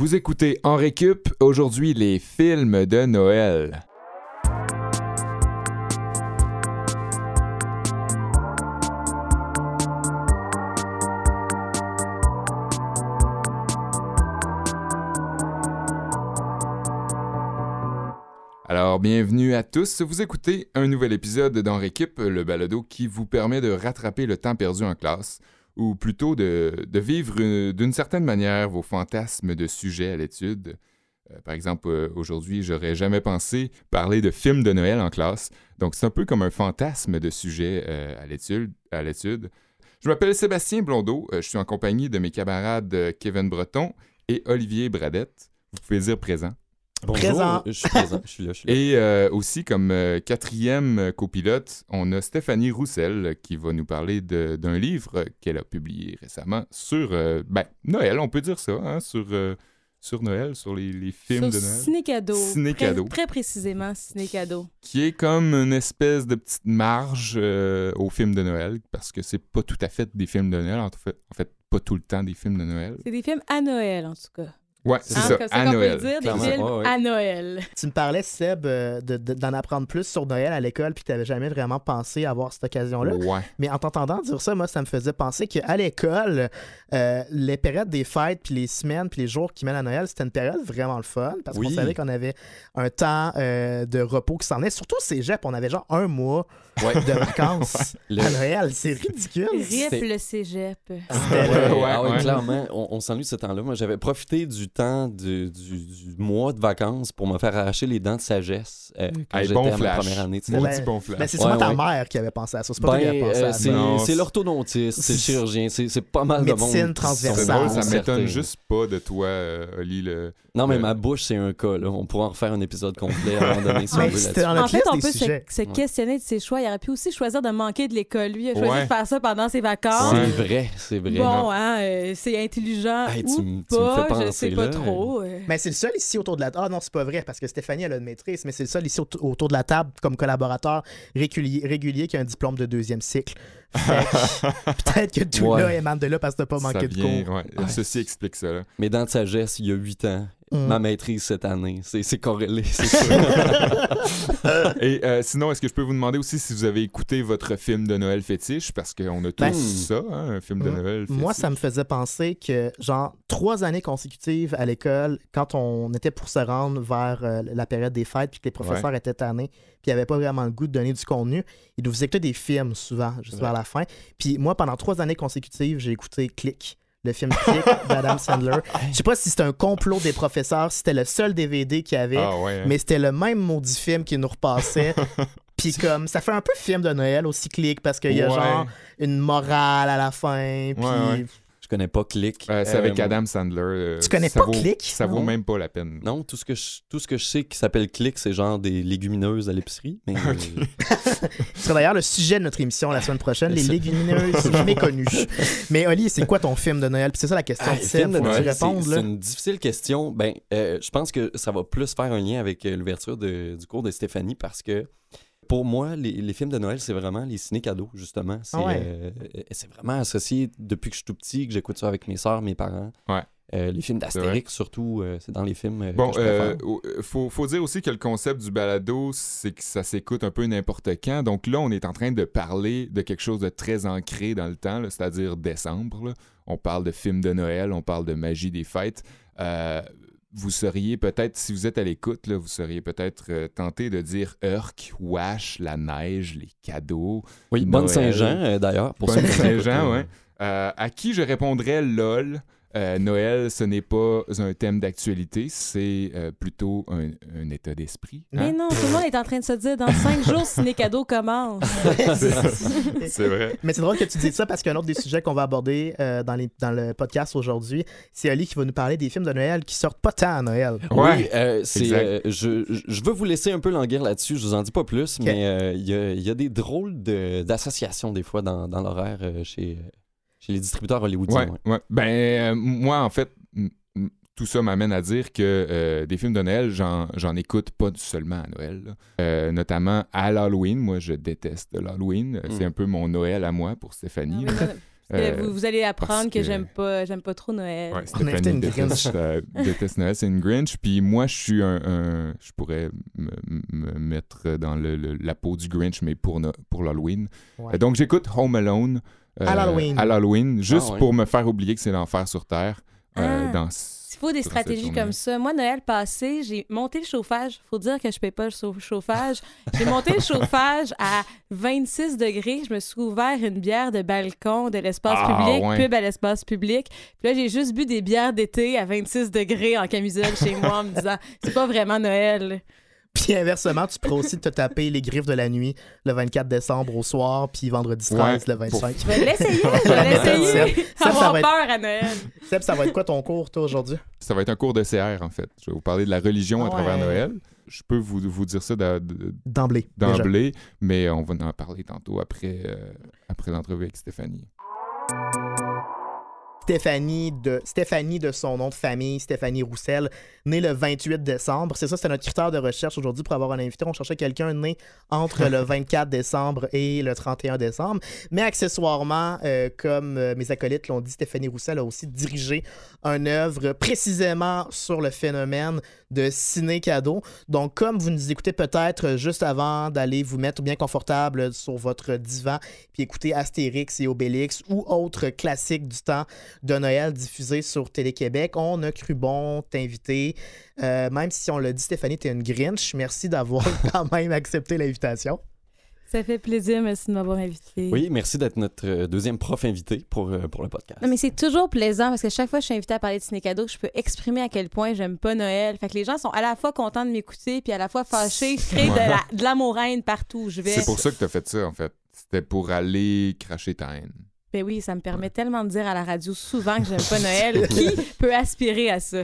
Vous écoutez En Récup, aujourd'hui les films de Noël. Alors, bienvenue à tous. Vous écoutez un nouvel épisode d'En Récup, le balado qui vous permet de rattraper le temps perdu en classe, ou plutôt de, vivre euh, d'une certaine manière vos fantasmes de sujets à l'étude. Euh, par exemple, euh, aujourd'hui, j'aurais jamais pensé parler de films de Noël en classe, donc c'est un peu comme un fantasme de sujet à l'étude. Je m'appelle Sébastien Blondeau, je suis en compagnie de mes camarades Kevin Breton et Olivier Bradette. Vous pouvez dire présent. Bonjour, Présent. Je suis présent, je suis là, je suis là. Et euh, aussi, comme euh, quatrième copilote, on a Stéphanie Roussel qui va nous parler d'un livre qu'elle a publié récemment sur euh, ben, Noël, on peut dire ça, hein, sur, euh, sur Noël, sur les, les films Sur de Noël, Ciné-cadeau. Ciné-cadeau. Très, très précisément, ciné-cadeau. qui est comme une espèce de petite marge euh, aux films de Noël, parce que c'est pas tout à fait des films de Noël, en fait, en fait, pas tout le temps des films de Noël. C'est des films à Noël, en tout cas. Ouais, c'est Hein, ça, comme à qu'on peut Noël. le dire, des clairement. films Ouais, ouais. à Noël. Tu me parlais, Seb, euh, de- de- d'en apprendre plus sur Noël à l'école, puis tu n'avais jamais vraiment pensé avoir cette occasion-là. Ouais. Mais en t'entendant dire ça, moi, ça me faisait penser qu'à l'école, euh, les périodes des fêtes, puis les semaines, puis les jours qui mènent à Noël, c'était une période vraiment le fun, parce qu'on Oui. savait qu'on avait un temps euh, de repos qui s'en venait. Surtout au cégep, on avait genre un mois Ouais. de vacances Le- à Noël. C'est ridicule. Rip le cégep. Ah ouais, Ouais, ah ouais, ouais. clairement, on, on s'ennuie ce temps-là. Moi, j'avais profité du temps du, du- du mois de vacances pour me faire arracher les dents de sagesse euh, quand Hey, j'étais bon à ma flash. première année. de Ben. Maudit bon flash. Ben, c'est Ouais, souvent ta ouais. mère qui avait pensé à ça. C'est pas toi qui Ben, avait pensé euh, à c'est l'orthodontiste, c'est le chirurgien, c'est pas mal de monde. Médecine qui sont transversale. Drôle, ça m'étonne juste pas de toi, euh, Oli. Le... Non, mais le- ma bouche, c'est un cas. Là. On pourra en refaire un épisode complet à un moment donné si on veut En fait, on peut se, questionner de ses choix. Il aurait pu aussi choisir de manquer de l'école. Lui, il a choisi de faire ça pendant ses vacances. C'est vrai, c'est vrai. Bon, hein, euh, c'est intelligent Hey, tu ou m- tu me pas, je sais pas là. trop. euh. Mais c'est le seul ici autour de la table. Ah non, c'est pas vrai, parce que Stéphanie, elle a une maîtrise, mais c'est le seul ici aut- autour de la table comme collaborateur régulier, régulier qui a un diplôme de deuxième cycle. Peut-être que tout Ouais. là émane de là parce que t'as pas Ça manqué de cours. ouais, Ouais. Ceci explique ça. là. Mes dents de sagesse, il y a 8 ans. Mm. Ma maîtrise cette année. C'est c'est corrélé, c'est sûr. Et euh, sinon, est-ce que je peux vous demander aussi si vous avez écouté votre film de Noël fétiche? Parce qu'on a tous Ben, ça, hein, un film de Mm. Noël fétiche. Moi, ça me faisait penser que, genre, trois années consécutives à l'école, quand on était pour se rendre vers euh, la période des fêtes, puis que les professeurs étaient tannés, puis ils n'avaient pas vraiment le goût de donner du contenu, ils nous faisaient écouter des films souvent, juste Ouais. vers la fin. Puis moi, pendant trois années consécutives, j'ai écouté Click. Le film Click d'Adam Sandler. Je sais pas si c'était un complot des professeurs, si c'était le seul DVD qu'il y avait, Ah ouais. hein. mais c'était le même maudit film qui nous repassait. Puis comme, ça fait un peu film de Noël aussi Click, parce qu'il y a Ouais. genre une morale à la fin. Puis ouais. Connais pas Click. Euh, c'est Euh, avec Adam Sandler. euh, Tu connais ça pas vaut- Click? Ça vaut Non. même pas la peine. Non, tout ce que je, tout ce que je sais qui s'appelle Click, c'est genre des légumineuses à l'épicerie. Mais euh, Ce sera d'ailleurs le sujet de notre émission la semaine prochaine, les C'est- légumineuses méconnues. Mais Oli, c'est quoi ton film de Noël? Puis c'est ça la question ah, film de c'est une difficile question. Ben, euh, je pense que ça va plus faire un lien avec euh, l'ouverture de- du cours de Stéphanie parce que pour moi, les, les films de Noël, c'est vraiment les ciné-cadeaux, justement. C'est Ah ouais. euh, c'est vraiment associé depuis que je suis tout petit, que j'écoute ça avec mes sœurs, mes parents. Ouais. Euh, les films d'Astérix, surtout, euh, c'est dans les films euh, Bon, que faut, faut dire aussi que le concept du balado, c'est que ça s'écoute un peu n'importe quand. Donc là, on est en train de parler de quelque chose de très ancré dans le temps, là, c'est-à-dire décembre. là. On parle de films de Noël, on parle de magie des fêtes. Vous seriez peut-être, si vous êtes à l'écoute, là, vous seriez peut-être euh, tenté de dire Urk, Wash, la neige, les cadeaux. oui, Bonne. Saint-Jean, euh, d'ailleurs. pour Bonne Saint-Jean, ouais. Euh, à qui je répondrais LOL. Euh, Noël, ce n'est pas un thème d'actualité, c'est euh, plutôt un, un état d'esprit. Mais hein? non, tout le monde est en train de se dire dans cinq jours, ciné-cadeau commence. C'est vrai. Mais c'est drôle que tu dises ça parce qu'un autre des sujets qu'on va aborder euh, dans, les, dans le podcast aujourd'hui, c'est Oli qui va nous parler des films de Noël qui sortent pas tant à Noël. Ouais, oui, euh, c'est, euh, je, veux vous laisser un peu languir là-dessus, je vous en dis pas plus, mais euh, il y, a, il y a des drôles de- d'associations des fois dans, dans l'horaire euh, chez, chez les distributeurs hollywoodiens. Ouais, ouais. ouais. Ben, euh, moi, en fait, tout ça m'amène à dire que euh, des films de Noël, j'en, j'en écoute pas seulement à Noël. là. Euh, notamment à l'Halloween. Moi, je déteste l'Halloween. Euh, C'est Mm. un peu mon Noël à moi pour Stéphanie. Non, Euh, vous, vous allez apprendre que, que- j'aime pas, j'aime pas trop Noël. Ouais, On a invité Stéphanie une déteste, Grinch. euh, déteste Noël, c'est une Grinch. Puis moi, je suis un, un- je pourrais me, me mettre dans le- le- la peau du Grinch, mais pour, no- pour l'Halloween. Ouais. Euh, Donc j'écoute Home Alone. Euh, À l'Halloween. À l'Halloween, juste Ah ouais. pour me faire oublier que c'est l'enfer sur Terre. euh, Ah. dans Il faut des stratégies comme ça. Moi, Noël passé, j'ai monté le chauffage. faut dire que je paye pas le chau- chauffage. J'ai monté le chauffage à 26 degrés. Je me suis ouvert une bière de balcon de l'espace Ah, public, ouais. pub à l'espace public. Puis là, j'ai juste bu des bières d'été à 26 degrés en camisole chez moi en me disant c'est pas vraiment Noël. Puis inversement, tu pourrais aussi te taper les griffes de la nuit le 24 décembre au soir, puis vendredi 13 le 25. Je vais l'essayer. Je vais l'essayer. Seb. Ça, ça Avoir va être- peur à Noël. Seb, ça va être quoi ton cours, toi, aujourd'hui? Ça va être un cours de CR, en fait. Je vais vous parler de la religion à Ouais. travers Noël. Je peux vous, vous dire ça D'emblée. déjà. d'emblée, mais on va en parler tantôt après, euh, après l'entrevue avec Stéphanie. Stéphanie de, Stéphanie de son nom de famille, Stéphanie Roussel, née le 28 décembre. C'est ça, c'était notre critère de recherche aujourd'hui pour avoir un invité. On cherchait quelqu'un né entre le 24 décembre et le 31 décembre. Mais accessoirement, euh, comme euh, mes acolytes l'ont dit, Stéphanie Roussel a aussi dirigé une œuvre précisément sur le phénomène de ciné-cadeau. Donc, comme vous nous écoutez peut-être juste avant d'aller vous mettre bien confortable sur votre divan puis écouter Astérix et Obélix ou autres classiques du temps de Noël diffusés sur Télé-Québec, on a cru bon t'inviter. Euh, même si on l'a dit, Stéphanie, t'es une Grinch. Merci d'avoir quand même accepté l'invitation. Ça fait plaisir, merci de m'avoir invité. Oui, merci d'être notre euh, deuxième prof invité pour, euh, pour le podcast. Non, mais c'est toujours plaisant parce que chaque fois que je suis invitée à parler de ciné cadeau, je peux exprimer à quel point j'aime pas Noël. Fait que les gens sont à la fois contents de m'écouter puis à la fois fâchés, de la- de l'amour-haine partout où je vais. C'est pour ça que tu as fait ça, en fait. C'était pour aller cracher ta haine. Ben oui, ça me permet tellement de dire à la radio souvent que j'aime pas Noël. Qui peut aspirer à ça?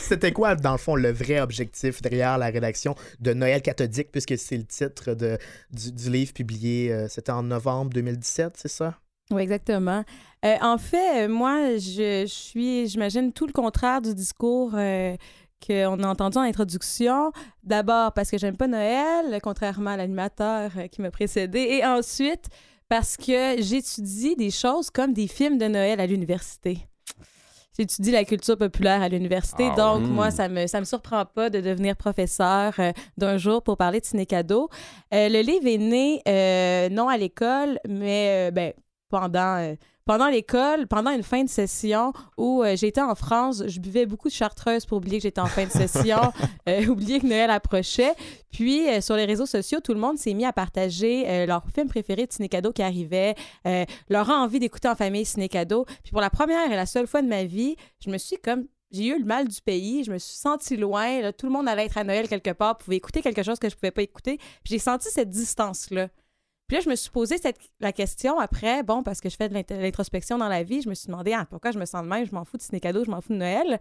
C'était quoi, dans le fond, le vrai objectif derrière la rédaction de Noël cathodique, puisque c'est le titre de, du, du livre publié, euh, c'était en novembre 2017, c'est ça? Oui, exactement. Euh, en fait, euh, moi, je, je suis, j'imagine, tout le contraire du discours euh, qu'on a entendu en introduction. D'abord parce que j'aime pas Noël, contrairement à l'animateur qui m'a précédé. Et ensuite, parce que j'étudie des choses comme des films de Noël à l'université. J'étudie la culture populaire à l'université, Ah donc moi, ça me, ça me surprend pas de devenir professeur euh, d'un jour pour parler de ciné-cadeau. Euh, le livre est né, euh, non à l'école, mais ben, pendant, pendant l'école, pendant une fin de session où euh, j'étais en France, je buvais beaucoup de chartreuse pour oublier que j'étais en fin de session, euh, oublier que Noël approchait. Puis, euh, sur les réseaux sociaux, tout le monde s'est mis à partager leur film préféré de ciné-cadeau qui arrivait, leur envie d'écouter en famille ciné-cadeau. Puis, pour la première et la seule fois de ma vie, je me suis comme j'ai eu le mal du pays, je me suis sentie loin, là, tout le monde allait être à Noël quelque part, pouvait écouter quelque chose que je pouvais pas écouter. J'ai senti cette distance-là. Puis là, je me suis posé cette, la question après, bon, parce que je fais de l'int- l'introspection dans la vie, je me suis demandé ah, pourquoi je me sens de même, je m'en fous de ciné cadeau, je m'en fous de Noël.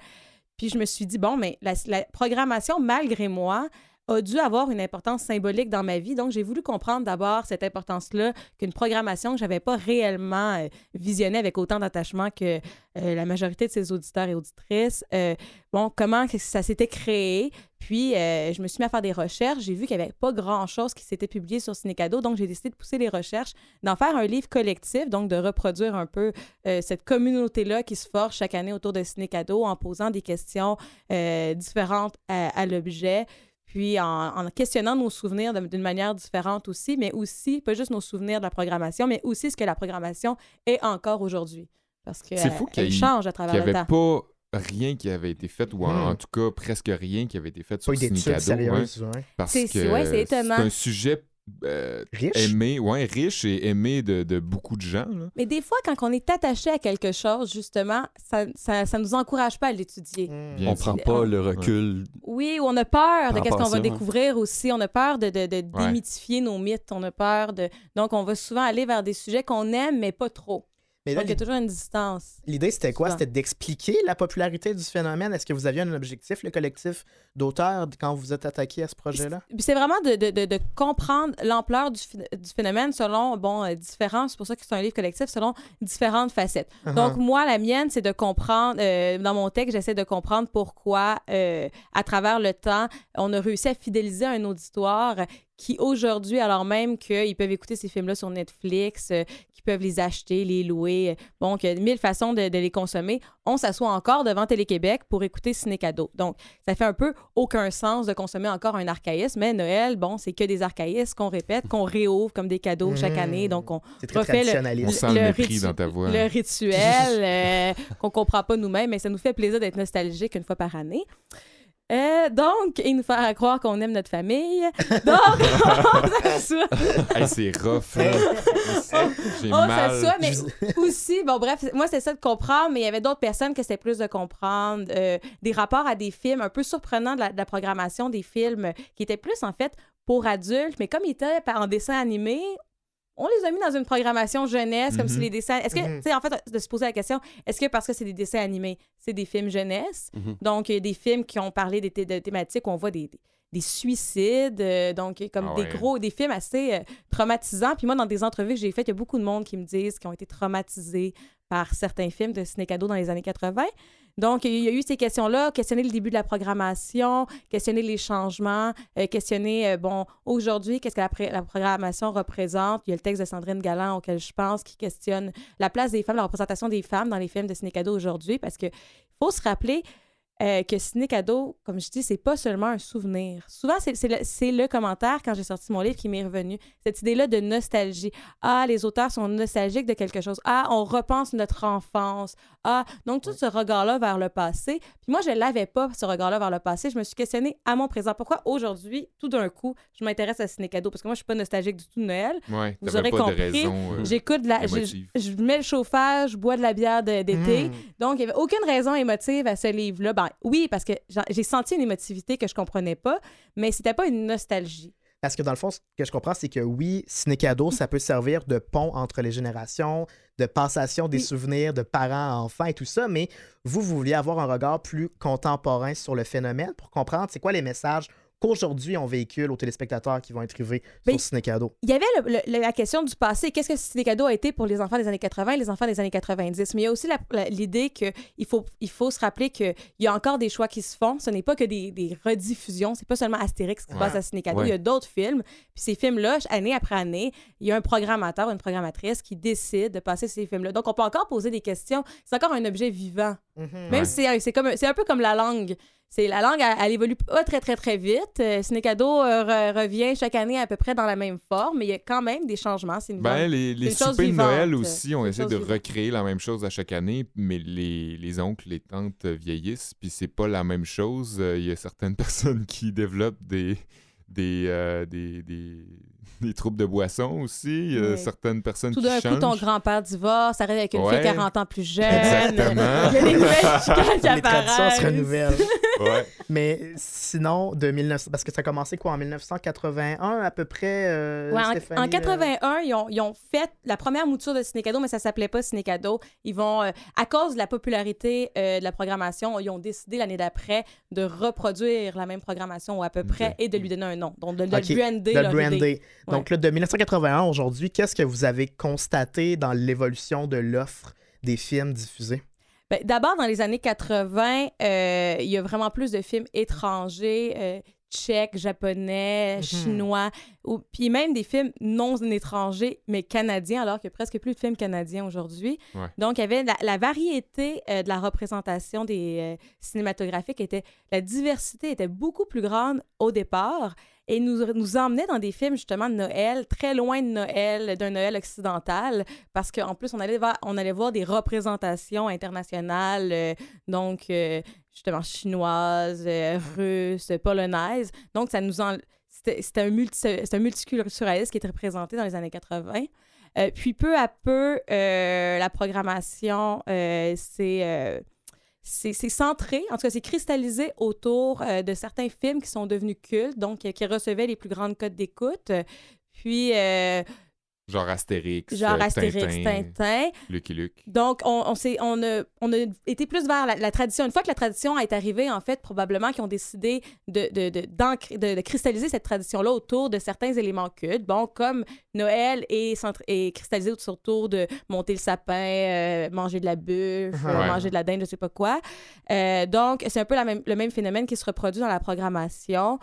Puis je me suis dit, bon, mais la programmation, malgré moi, a dû avoir une importance symbolique dans ma vie. Donc, j'ai voulu comprendre d'abord cette importance-là qu'une programmation que j'avais pas réellement euh, visionnée avec autant d'attachement que euh, la majorité de ses auditeurs et auditrices. Euh, bon, comment ça s'était créé. Puis, je me suis mis à faire des recherches. J'ai vu qu'il n'y avait pas grand-chose qui s'était publié sur Cinécado. Donc, j'ai décidé de pousser les recherches, d'en faire un livre collectif, donc de reproduire un peu cette communauté-là qui se forge chaque année autour de Cinécado en posant des questions différentes à l'objet puis en, en questionnant nos souvenirs d'une manière différente aussi, mais aussi, pas juste nos souvenirs de la programmation, mais aussi ce que la programmation est encore aujourd'hui. Parce que C'est elle- fou qu'il y elle ait- change à Qu'il travers n'y le avait temps. pas rien qui avait été fait, ou en, Hmm. en tout cas presque rien qui avait été fait sur Pas ouais, ouais. parce C'est- que ouais, c'est un sujet euh, Riche? aimé, ouais, riche et aimé de, de beaucoup de gens. là. Mais des fois, quand on est attaché à quelque chose, justement, ça ça, ça nous encourage pas à l'étudier. Mm. Bien On sûr. prend pas le recul. Oui, ou on a peur de qu'est-ce rapport qu'on va ça, ouais. découvrir aussi. On a peur de, de, de démythifier nos mythes. On a peur de... Donc, on va souvent aller vers des sujets qu'on aime, mais pas trop. Mais là, Donc, il y a toujours une distance. L'idée, c'était quoi? C'était d'expliquer la popularité du phénomène. Est-ce que vous aviez un objectif, le collectif d'auteurs, quand vous êtes attaqué à ce projet-là? C'est vraiment de, de, de, de comprendre l'ampleur du, phé- du phénomène selon, bon, euh, différents, c'est pour ça que c'est un livre collectif, selon différentes facettes. Donc, moi, la mienne, c'est de comprendre, euh, dans mon texte, j'essaie de comprendre pourquoi, euh, à travers le temps, on a réussi à fidéliser un auditoire qui aujourd'hui, alors même qu'ils peuvent écouter ces films-là sur Netflix, euh, qu'ils peuvent les acheter, les louer, euh, bon, qu'il y a mille façons de, de les consommer, on s'assoit encore devant Télé-Québec pour écouter Ciné Cadeau. Donc, ça fait un peu aucun sens de consommer encore un archaïsme, mais Noël, bon, c'est que des archaïsmes qu'on répète, qu'on réouvre comme des cadeaux chaque Mmh. année. Donc, on refait le. On sent le mépris ritu- dans ta voix. le rituel euh, qu'on comprend pas nous-mêmes, mais ça nous fait plaisir d'être nostalgique une fois par année. Euh, donc, et nous faire croire qu'on aime notre famille. Donc, on s'assoit. Hey, c'est rough. J'ai On mal. s'assoit, mais aussi, bon, bref, moi, c'est ça de comprendre, mais il y avait d'autres personnes que c'était plus de comprendre. euh, des rapports à des films un peu surprenants de la, de la programmation des films qui étaient plus, en fait, pour adultes, mais comme ils étaient en dessin animé, on les a mis dans une programmation jeunesse, comme si Mhm. les dessins. Est-ce que, Mhm. tu sais, en fait, de se poser la question, est-ce que parce que c'est des dessins animés, c'est des films jeunesse? Mhm. Donc, il y a des films qui ont parlé des de thématiques où on voit des, des- des suicides, euh, donc comme Ah des ouais. gros, des films assez euh, traumatisants. Puis moi, dans des entrevues que j'ai faites, il y a beaucoup de monde qui me disent qu'ils ont été traumatisés par certains films de ciné dans les années 80. Donc, il y a eu ces questions-là, questionner le début de la programmation, questionner les changements, euh, questionner, euh, bon, aujourd'hui, qu'est-ce que la, programmation représente. Il y a le texte de Sandrine Galland auquel je pense qui questionne la place des femmes, la représentation des femmes dans les films de ciné aujourd'hui, parce que faut se rappeler euh, que Ciné Cadeau, comme je dis, c'est pas seulement un souvenir. Souvent, c'est le, commentaire, quand j'ai sorti mon livre, qui m'est revenu. Cette idée-là de nostalgie. Ah, les auteurs sont nostalgiques de quelque chose. Ah, on repense notre enfance. Ah, donc tout ce regard-là vers le passé. Puis moi, je l'avais pas, ce regard-là vers le passé. Je me suis questionnée à mon présent. Pourquoi aujourd'hui, tout d'un coup, je m'intéresse à Ciné Cadeau? Parce que moi, je suis pas nostalgique du tout de Noël. Ouais, Vous aurez pas compris, euh, J'écoute la... Je, mets le chauffage, je bois de la bière d'été. Mmh. Donc, il n'y avait aucune raison émotive à ce livre-là. Ben, oui, parce que j'ai senti une émotivité que je comprenais pas, mais c'était pas une nostalgie. Parce que dans le fond, ce que je comprends, c'est que oui, ciné cadeau, ça peut servir de pont entre les générations, de passation des Oui. souvenirs de parents à enfants et tout ça, mais vous, vous vouliez avoir un regard plus contemporain sur le phénomène pour comprendre c'est quoi les messages qu'aujourd'hui on véhicule aux téléspectateurs qui vont être rivés Ben, sur ciné cadeau. Il y avait le- le- la question du passé. Qu'est-ce que Ciné Cadeau a été pour les enfants des années 80 et les enfants des années 90? Mais il y a aussi l'idée qu'il faut, il faut se rappeler qu'il y a encore des choix qui se font. Ce n'est pas que des, des rediffusions. C'est pas seulement Astérix qui Ouais. passe à Ciné Cadeau. Ouais. Il y a d'autres films. Puis ces films-là, année après année, il y a un programmateur, une programmatrice qui décide de passer ces films-là. Donc, on peut encore poser des questions. C'est encore un objet vivant. Même Ouais. si c'est un- c'est comme un- c'est un peu comme la langue. C'est la langue, elle, elle évolue pas très très très vite. Euh, euh, re- revient chaque année à peu près dans la même forme, mais il y a quand même des changements. C'est une Ben, les, les soupers de Noël aussi, on essaie de vivante. recréer la même chose à chaque année, mais les, les oncles, les tantes vieillissent, puis c'est pas la même chose. Euh, Il y a certaines personnes qui développent des, des, euh, des, des, des troubles de boisson aussi. Il y a Ouais. certaines personnes Tout qui d'un coup, ton grand-père divorce, arrive avec une Ouais. fille 40 ans plus jeune. Exactement. Il y a des nouvelles chicanes qui Les traditions se apparaissent. renouvellent. Ouais. mais sinon, de 1900, parce que ça a commencé quoi en 1981 à peu près euh, Ouais, en- Stéphanie, en, euh, 81, ils, ont, ils ont fait la première mouture de Ciné Cadeau, mais ça s'appelait pas Ciné Cadeau. Ils vont, euh, à cause de la popularité euh, de la programmation, ils ont décidé l'année d'après de reproduire la même programmation ou à peu près et de lui donner un nom. Donc, de, de Ok, le brander. Donc là, de 1981 aujourd'hui, qu'est-ce que vous avez constaté dans l'évolution de l'offre des films diffusés? Ben, D'abord, dans les années 80, euh, il y a vraiment plus de films étrangers, euh, tchèques, japonais, Mhm. chinois, ou, puis même des films non étrangers, mais canadiens, alors qu'il y a presque plus de films canadiens aujourd'hui. Ouais. Donc, il y avait la, la variété euh, de la représentation des euh, cinématographiques, était, la diversité était beaucoup plus grande au départ et nous, nous emmenait dans des films justement de Noël, très loin de Noël, d'un Noël occidental, parce qu'en plus, on allait, voir, on allait voir des représentations internationales, euh, donc euh, justement chinoises, euh, russes, polonaises. Donc, ça nous en... C'était un, multi... un multiculturalisme qui était représenté dans les années 80. Euh, puis peu à peu, la programmation, euh, c'est centré, en tout cas, c'est cristallisé autour euh, de certains films qui sont devenus cultes, donc euh, qui recevaient les plus grandes cotes d'écoute. Puis, euh, Genre Astérix, genre euh, Astérix, Tintin, Tintin. Lucky Luke. Donc, on, on, s'est- on, a, on a été plus vers la, la tradition. Une fois que la tradition est arrivée, en fait, probablement qu'ils ont décidé de, de, de, de- de cristalliser cette tradition-là autour de certains éléments cultes. Bon, comme Noël est, est cristallisé autour de monter le sapin, euh, manger de la bûche, euh, Ouais. manger de la dinde, je sais pas quoi. Euh, donc, c'est un peu la même, le même phénomène qui se reproduit dans la programmation.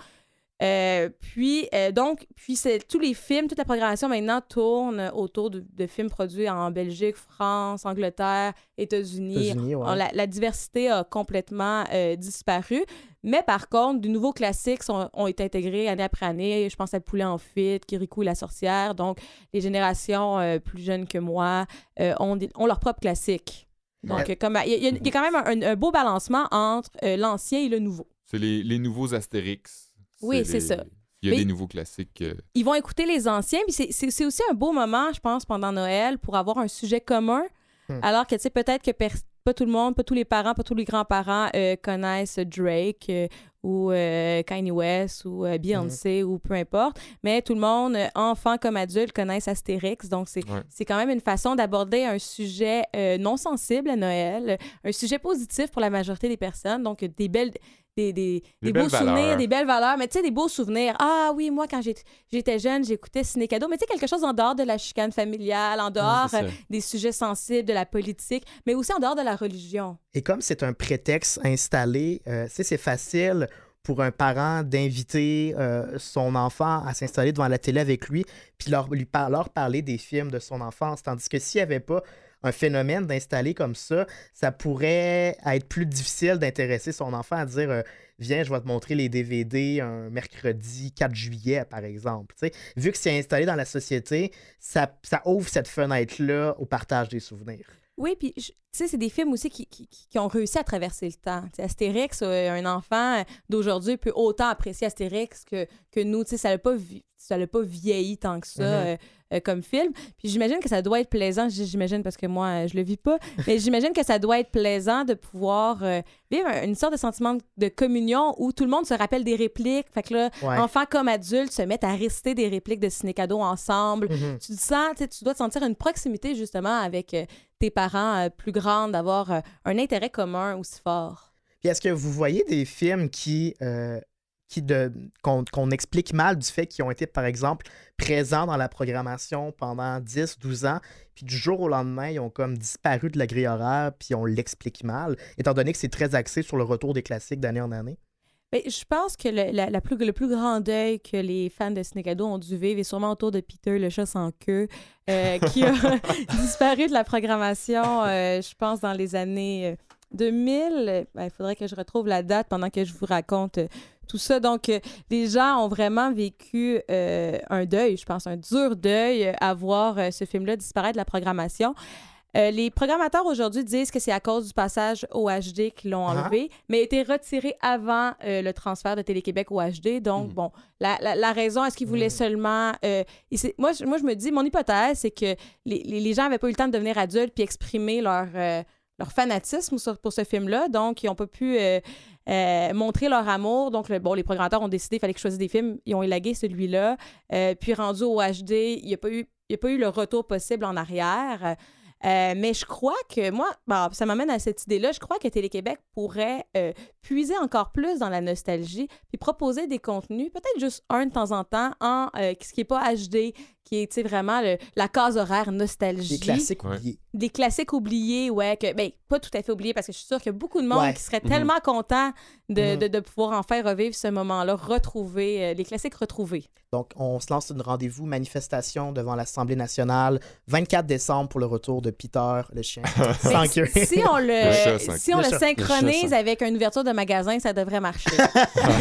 Euh, puis, euh, donc, puis c'est, tous les films, toute la programmation maintenant tourne autour de, de films produits en Belgique, France, Angleterre, États-Unis. Ouais. La, la diversité a complètement euh, disparu. Mais par contre, de nouveaux classiques sont- ont été intégrés année après année. Je pense à Poulet en fuite, Kirikou et la sorcière. Donc, les générations euh, plus jeunes que moi euh, ont, des- ont leurs propres classiques. Donc, Ouais. euh, comme il y, a- y quand même un, un beau balancement entre euh, l'ancien et le nouveau. C'est les, les nouveaux Astérix. Oui, c'est les- ça. Il y a Mais- des nouveaux classiques. euh, Ils vont écouter les anciens, puis c'est- c'est c'est aussi un beau moment, je pense, pendant Noël pour avoir un sujet commun. Hmm. Alors que, tu sais, peut-être que pas tout le monde, pas tous les parents, pas tous les grands-parents euh, connaissent Drake euh, ou euh, Kanye West ou euh, Beyoncé ou peu importe, mais tout le monde, enfants comme adultes, connaissent Astérix. Donc, c'est Ouais. quand même une façon d'aborder un sujet euh, non sensible à Noël, un sujet positif pour la majorité des personnes. Donc, des belles. Des, des, Des des beaux souvenirs, valeurs. des belles valeurs, mais tu sais, des beaux souvenirs. Ah oui, moi, quand j'étais j'étais jeune, j'écoutais Ciné Cadeau, mais tu sais, quelque chose en dehors de la chicane familiale, en dehors euh, des sujets sensibles, de la politique, mais aussi en dehors de la religion. Et comme c'est un prétexte installé, euh, tu sais, c'est facile pour un parent d'inviter euh, son enfant à s'installer devant la télé avec lui, puis leur, lui par- leur parler des films de son enfance. Tandis que s'il n'y avait pas un phénomène d'installer comme ça, ça pourrait être plus difficile d'intéresser son enfant à dire euh, Viens, je vais te montrer les DVD un mercredi 4 juillet, par exemple. Tu sais, vu que c'est installé dans la société, ça, ça ouvre cette fenêtre-là au partage des souvenirs. Oui, puis sais, c'est des films aussi qui, qui, qui ont réussi à traverser le temps. Tu sais, Astérix, euh, un enfant d'aujourd'hui peut autant apprécier Astérix que, que nous. Tu sais, ça l'a pas, vi- ça l'a pas vieilli tant que ça Mhm. euh, euh, comme film. Puis j'imagine que ça doit être plaisant. J'imagine parce que moi, euh, je le vis pas. mais j'imagine que ça doit être plaisant de pouvoir euh, vivre un- une sorte de sentiment de communion où tout le monde se rappelle des répliques. Fait que là, Ouais. enfants comme adultes se mettent à réciter des répliques de ciné cadeau ensemble Mhm. tu te sens, tu dois te sentir une proximité justement avec euh, tes parents euh, plus d'avoir euh, un intérêt commun aussi fort. Puis est-ce que vous voyez des films qui, euh, qui qu'on, qu'on explique mal du fait qu'ils ont été, par exemple, présents dans la programmation pendant 10, 12 ans, puis du jour au lendemain, ils ont comme disparu de la grille horaire, puis on l'explique mal, étant donné que c'est très axé sur le retour des classiques d'année en année? Mais je pense que le, la, plus, le plus grand deuil que les fans de Cinécado ont dû vivre est sûrement autour de Peter, le chat sans queue, euh, qui a disparu de la programmation, euh, je pense, dans les années euh, 2000. Ben, Il faudrait que je retrouve la date pendant que je vous raconte euh, tout ça. Donc, euh, les gens ont vraiment vécu euh, un deuil, je pense, un dur deuil euh, à voir euh, ce film-là disparaître de la programmation. Euh, les programmateurs aujourd'hui disent que c'est à cause du passage au HD qu'ils l'ont Ah. enlevé, mais il a été retiré avant euh, le transfert de Télé-Québec au HD. Donc, Mhm. bon, la, la- la raison, est-ce qu'ils voulaient Mhm. seulement... euh, moi, je, moi, je me dis, mon hypothèse, c'est que les, les- gens n'avaient pas eu le temps de devenir adultes puis exprimer leur, leur fanatisme sur- pour ce film-là. Donc, ils n'ont pas pu euh, euh, montrer leur amour. Donc, le- bon, les programmateurs ont décidé, il fallait que je choisisse des films. Ils ont élagué celui-là. Euh, puis, rendu au HD, il n'y a, pas eu- il y a pas eu le retour possible en arrière. Euh, mais je crois que moi, bon, ça m'amène à cette idée-là, je crois que Télé-Québec pourrait euh, puiser encore plus dans la nostalgie, puis proposer des contenus, peut-être juste un de temps en temps, en euh, ce qui n'est pas HD, qui est vraiment le- la case horaire nostalgie. Des classiques Ouais. oubliés. Des classiques oubliés, ouais, que, ben, pas tout à fait oubliés, parce que je suis sûre qu'il y a beaucoup de monde Ouais. qui serait Mhm. tellement content de, Mhm. de, de pouvoir en faire revivre ce moment-là, retrouver, euh, les classiques retrouvés. Donc, on se lance une rendez-vous manifestation devant l'Assemblée nationale, 24 décembre pour le retour de Peter, le chien, sans Mais queue. si, si on Le le, chat sans si on queue. le Le chat. synchronise chat avec une ouverture de magasin, ça devrait marcher.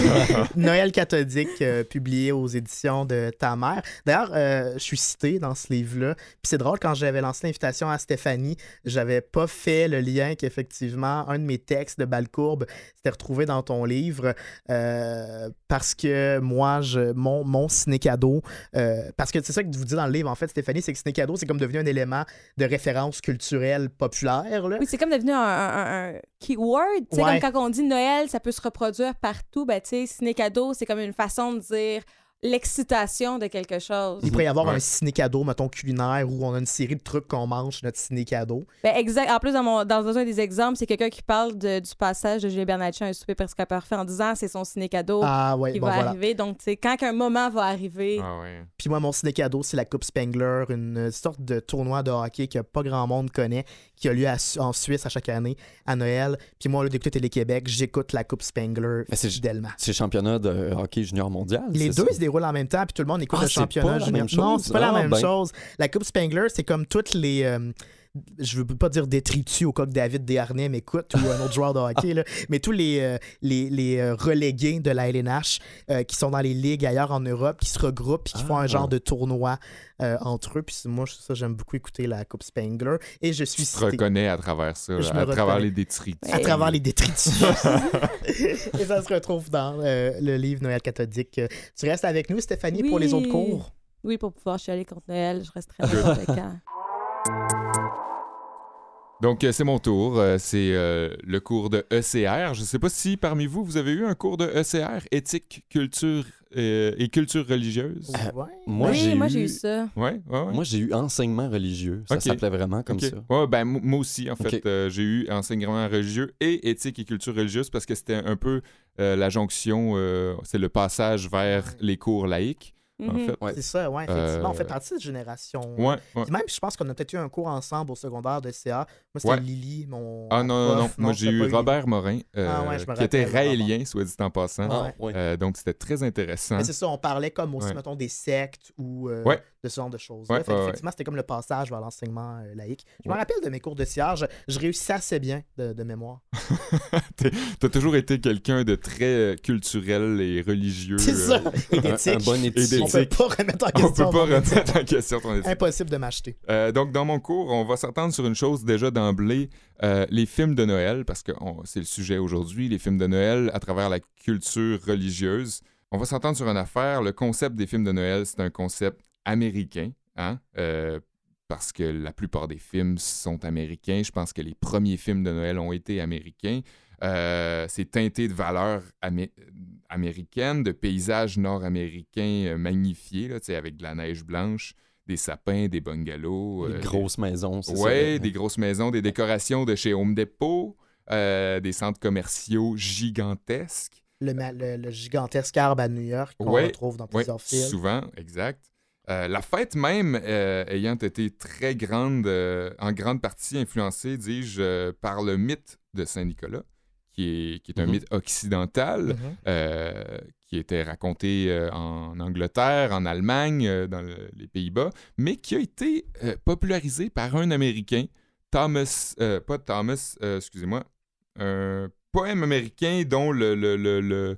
Noël cathodique, euh, publié aux éditions de Ta mère. D'ailleurs, euh, je suis cité dans ce livre-là. Puis c'est drôle, quand j'avais lancé l'invitation à Stéphanie, j'avais pas fait le lien qu'effectivement, un de mes textes de Balcourbe s'était retrouvé dans ton livre euh, parce que moi, je, mon, mon ciné-cadeau, euh, parce que c'est ça que vous dites dans le livre, en fait, Stéphanie, c'est que ciné-cadeau, c'est comme devenu un élément de référence culturelle populaire. Là. Oui, c'est comme devenu un, un- un keyword. Ouais. comme quand on dit Noël, ça peut se reproduire partout. Ben, tu sais, ciné cadeau, c'est comme une façon de dire l'excitation de quelque chose. Il pourrait y avoir Ouais. un ciné-cadeau, mettons, culinaire, où on a une série de trucs qu'on mange notre ciné-cadeau. Ben, exact. En plus, dans, mon, dans un des exemples, c'est quelqu'un qui parle de- du passage de Julien Bernatchez à un souper presque parfait en disant c'est son ciné-cadeau Ah ouais, qui bon va voilà. arriver. Donc, tu sais, quand un moment va arriver, Ah ouais. Puis moi, mon ciné-cadeau, c'est la Coupe Spengler, une sorte de tournoi de hockey que pas grand monde connaît, qui a lieu à en Suisse à chaque année, à Noël. Puis moi, le député Télé-Québec, j'écoute la Coupe Spengler c'est- fidèlement. C'est championnat de hockey junior mondial. Les c'est deux ça? Se déroulent en même temps, puis tout le monde écoute Ah, le c'est championnat pas la junior. même Non, chose? c'est pas la Ah, même ben. chose. La Coupe Spengler, c'est comme toutes les. euh, je veux pas dire détritus au cas que David Desharnais m'écoute ou un autre joueur de hockey, là, mais tous les, euh, les, les, euh, relégués de la LNH euh, qui sont dans les ligues ailleurs en Europe, qui se regroupent et qui font un Ah. genre de tournoi euh, entre eux. Puis moi, ça, j'aime beaucoup écouter la Coupe Spengler. Et je suis Tu te reconnais à travers ça, Je à travers reconnais. les détritus. à travers les détritus. et ça se retrouve dans euh, le livre Noël cathodique. Tu restes avec nous, Stéphanie, pour les Oui. autres cours? oui, pour pouvoir chialer contre Noël, je resterai n'importe quand. Donc, euh, c'est mon tour. Euh, c'est euh, le cours de ECR. Je ne sais pas si parmi vous, vous avez eu un cours de ECR, éthique, culture euh, et culture religieuse. Euh, Ouais. Moi, oui, j'ai moi, eu... j'ai eu ça. Ouais, ouais, ouais. Moi, j'ai eu enseignement religieux. Ça s'appelait vraiment comme ça. Ouais, ben, mo- moi aussi, en fait, euh, j'ai eu enseignement religieux et éthique et culture religieuse parce que c'était un peu euh, la jonction, euh, c'est le passage vers les cours laïques, en Mhm. fait. Ouais. C'est ça, ouais, effectivement. On Euh, fait partie de cette génération. Ouais, ouais. Puis Même, je pense qu'on a peut-être eu un cours ensemble au secondaire de CA. Moi, c'était Ouais. Lily, mon. Ah non, non, non. Moi, j'ai eu. Robert Morin, euh, Ah qui était raélien, soit dit en passant. Ah, ouais. Euh, donc, c'était très intéressant. Mais c'est ça, on parlait comme aussi, Ouais. mettons, des sectes ou euh, Ouais. De ce genre de choses. Ouais, ouais, effectivement, c'était comme le passage vers l'enseignement euh, laïque. Je me rappelle de mes cours de CA, je, je réussis assez bien de, de mémoire. T'as toujours été quelqu'un de très euh, culturel et religieux. C'est euh, ça, et Un, d'éthique. bon Et éthique. On peut d'éthique. pas remettre en On question. peut pas remettre en question ton éthique. Impossible de m'acheter. Euh, donc, dans mon cours, on va s'entendre sur une chose déjà d'emblée, euh, les films de Noël, parce que c'est le sujet aujourd'hui, les films de Noël à travers la culture religieuse. On va s'entendre sur une affaire. Le concept des films de Noël, c'est un concept américain, hein? Euh, parce que la plupart des films sont américains. Je pense que les premiers films de Noël ont été américains. Euh, c'est teinté de valeurs amé- américaines, de paysages nord-américains euh, magnifiés, là, avec de la neige blanche, des sapins, des bungalows. Des euh, grosses maisons, c'est ça. Ouais, des grosses maisons, des décorations de chez Home Depot, euh, des centres commerciaux gigantesques. Le, le- le gigantesque arbre à New York qu'on Ouais, retrouve dans Ouais, plusieurs films. souvent, exact. Euh, la fête même euh, ayant été très grande, euh, en grande partie influencée, dis-je, par le mythe de Saint-Nicolas, qui est, qui est un Mhm. mythe occidental, Mhm. euh, qui était raconté en Angleterre, en Allemagne, dans le- les Pays-Bas, mais qui a été popularisé par un Américain, Thomas, euh, pas Thomas, excusez-moi, un poème américain dont le, le, le,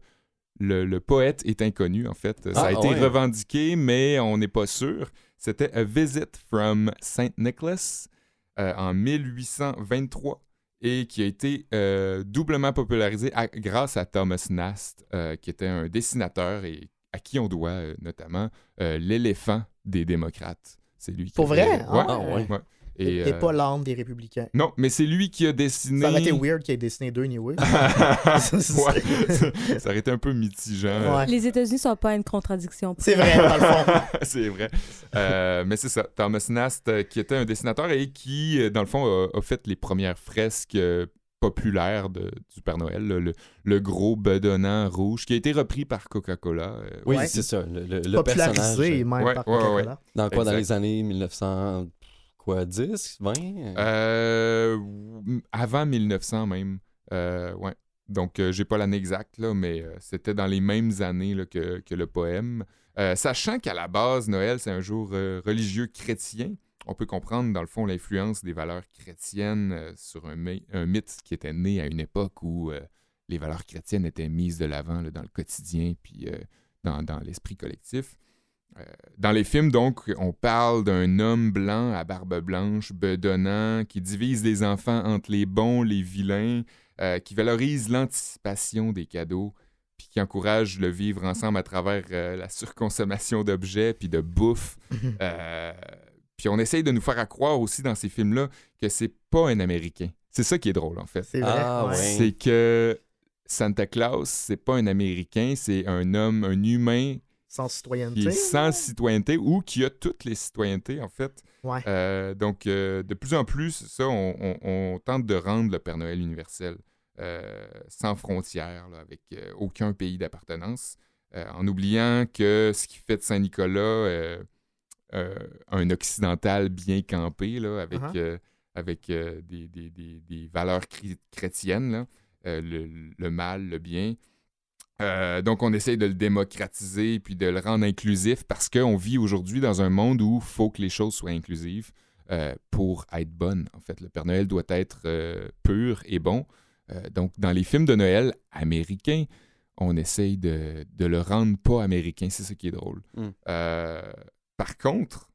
le, poète est inconnu, en fait. Ça a Ah, été ouais. revendiqué, mais on n'est pas sûr. C'était A Visit from St. Nicholas euh, en 1823 et qui a été euh, doublement popularisé à- grâce à Thomas Nast, euh, qui était un dessinateur et à qui on doit euh, notamment euh, l'éléphant des démocrates. C'est lui qui Pour avait- vrai? Ouais. Ah, ouais. Et, Et, euh, pas l'âme des républicains. Non, mais c'est lui qui a dessiné. Ça aurait été weird qu'il ait dessiné deux anyway. ouais, ça aurait été un peu mitigant. Ouais. Les États-Unis sont pas une contradiction. C'est vrai, dans le fond. c'est vrai. Euh, mais c'est ça. Thomas Nast, euh, qui était un dessinateur et qui, dans le fond, a, a fait les premières fresques populaires de- du Père Noël. le, le gros bedonnant rouge, qui a été repris par Coca-Cola. euh, Oui, Ouais. c'est ça. Le, le- le personnage. Popularisé même Ouais, par ouais, ouais. Coca-Cola. Dans quoi, dans les années 1900, quoi, 10, 20? Euh, avant 1900 même. Euh, ouais. Donc, euh, j'ai pas l'année exacte, là, mais euh, c'était dans les mêmes années là, que, que le poème. Euh, sachant qu'à la base, Noël, c'est un jour euh, religieux chrétien, on peut comprendre, dans le fond, l'influence des valeurs chrétiennes euh, sur un, my- un mythe qui était né à une époque où euh, les valeurs chrétiennes étaient mises de l'avant dans le quotidien puis euh, dans, dans l'esprit collectif. Euh, dans les films, donc, on parle d'un homme blanc à barbe blanche, bedonnant, qui divise les enfants entre les bons, les vilains, euh, qui valorise l'anticipation des cadeaux, puis qui encourage le vivre ensemble à travers euh, la surconsommation d'objets puis de bouffe. Euh, puis on essaye de nous faire à croire aussi dans ces films-là que c'est pas un Américain. C'est ça qui est drôle, en fait. C'est vrai. Ah, ouais. C'est que Santa Claus, c'est pas un Américain, c'est un homme, un humain Sans qui citoyenneté. est sans citoyenneté ou qui a toutes les citoyennetés, en fait. Ouais. Euh, donc, euh, de plus en plus, ça, on, on- on tente de rendre le Père Noël universel, euh, sans frontières, là, avec aucun pays d'appartenance, en oubliant que ce qui fait de Saint-Nicolas un occidental bien campé, là, avec, Uh-huh. avec des, des- des- des valeurs chrétiennes, là, le, le mal, le bien. Euh, donc, on essaye de le démocratiser puis de le rendre inclusif parce qu'on vit aujourd'hui dans un monde où il faut que les choses soient inclusives euh, pour être bonnes. En fait, le Père Noël doit être euh, pur et bon. Donc, dans les films de Noël américains, on essaye de, de le rendre pas américain. C'est ça qui est drôle. Mm. Euh, par contre,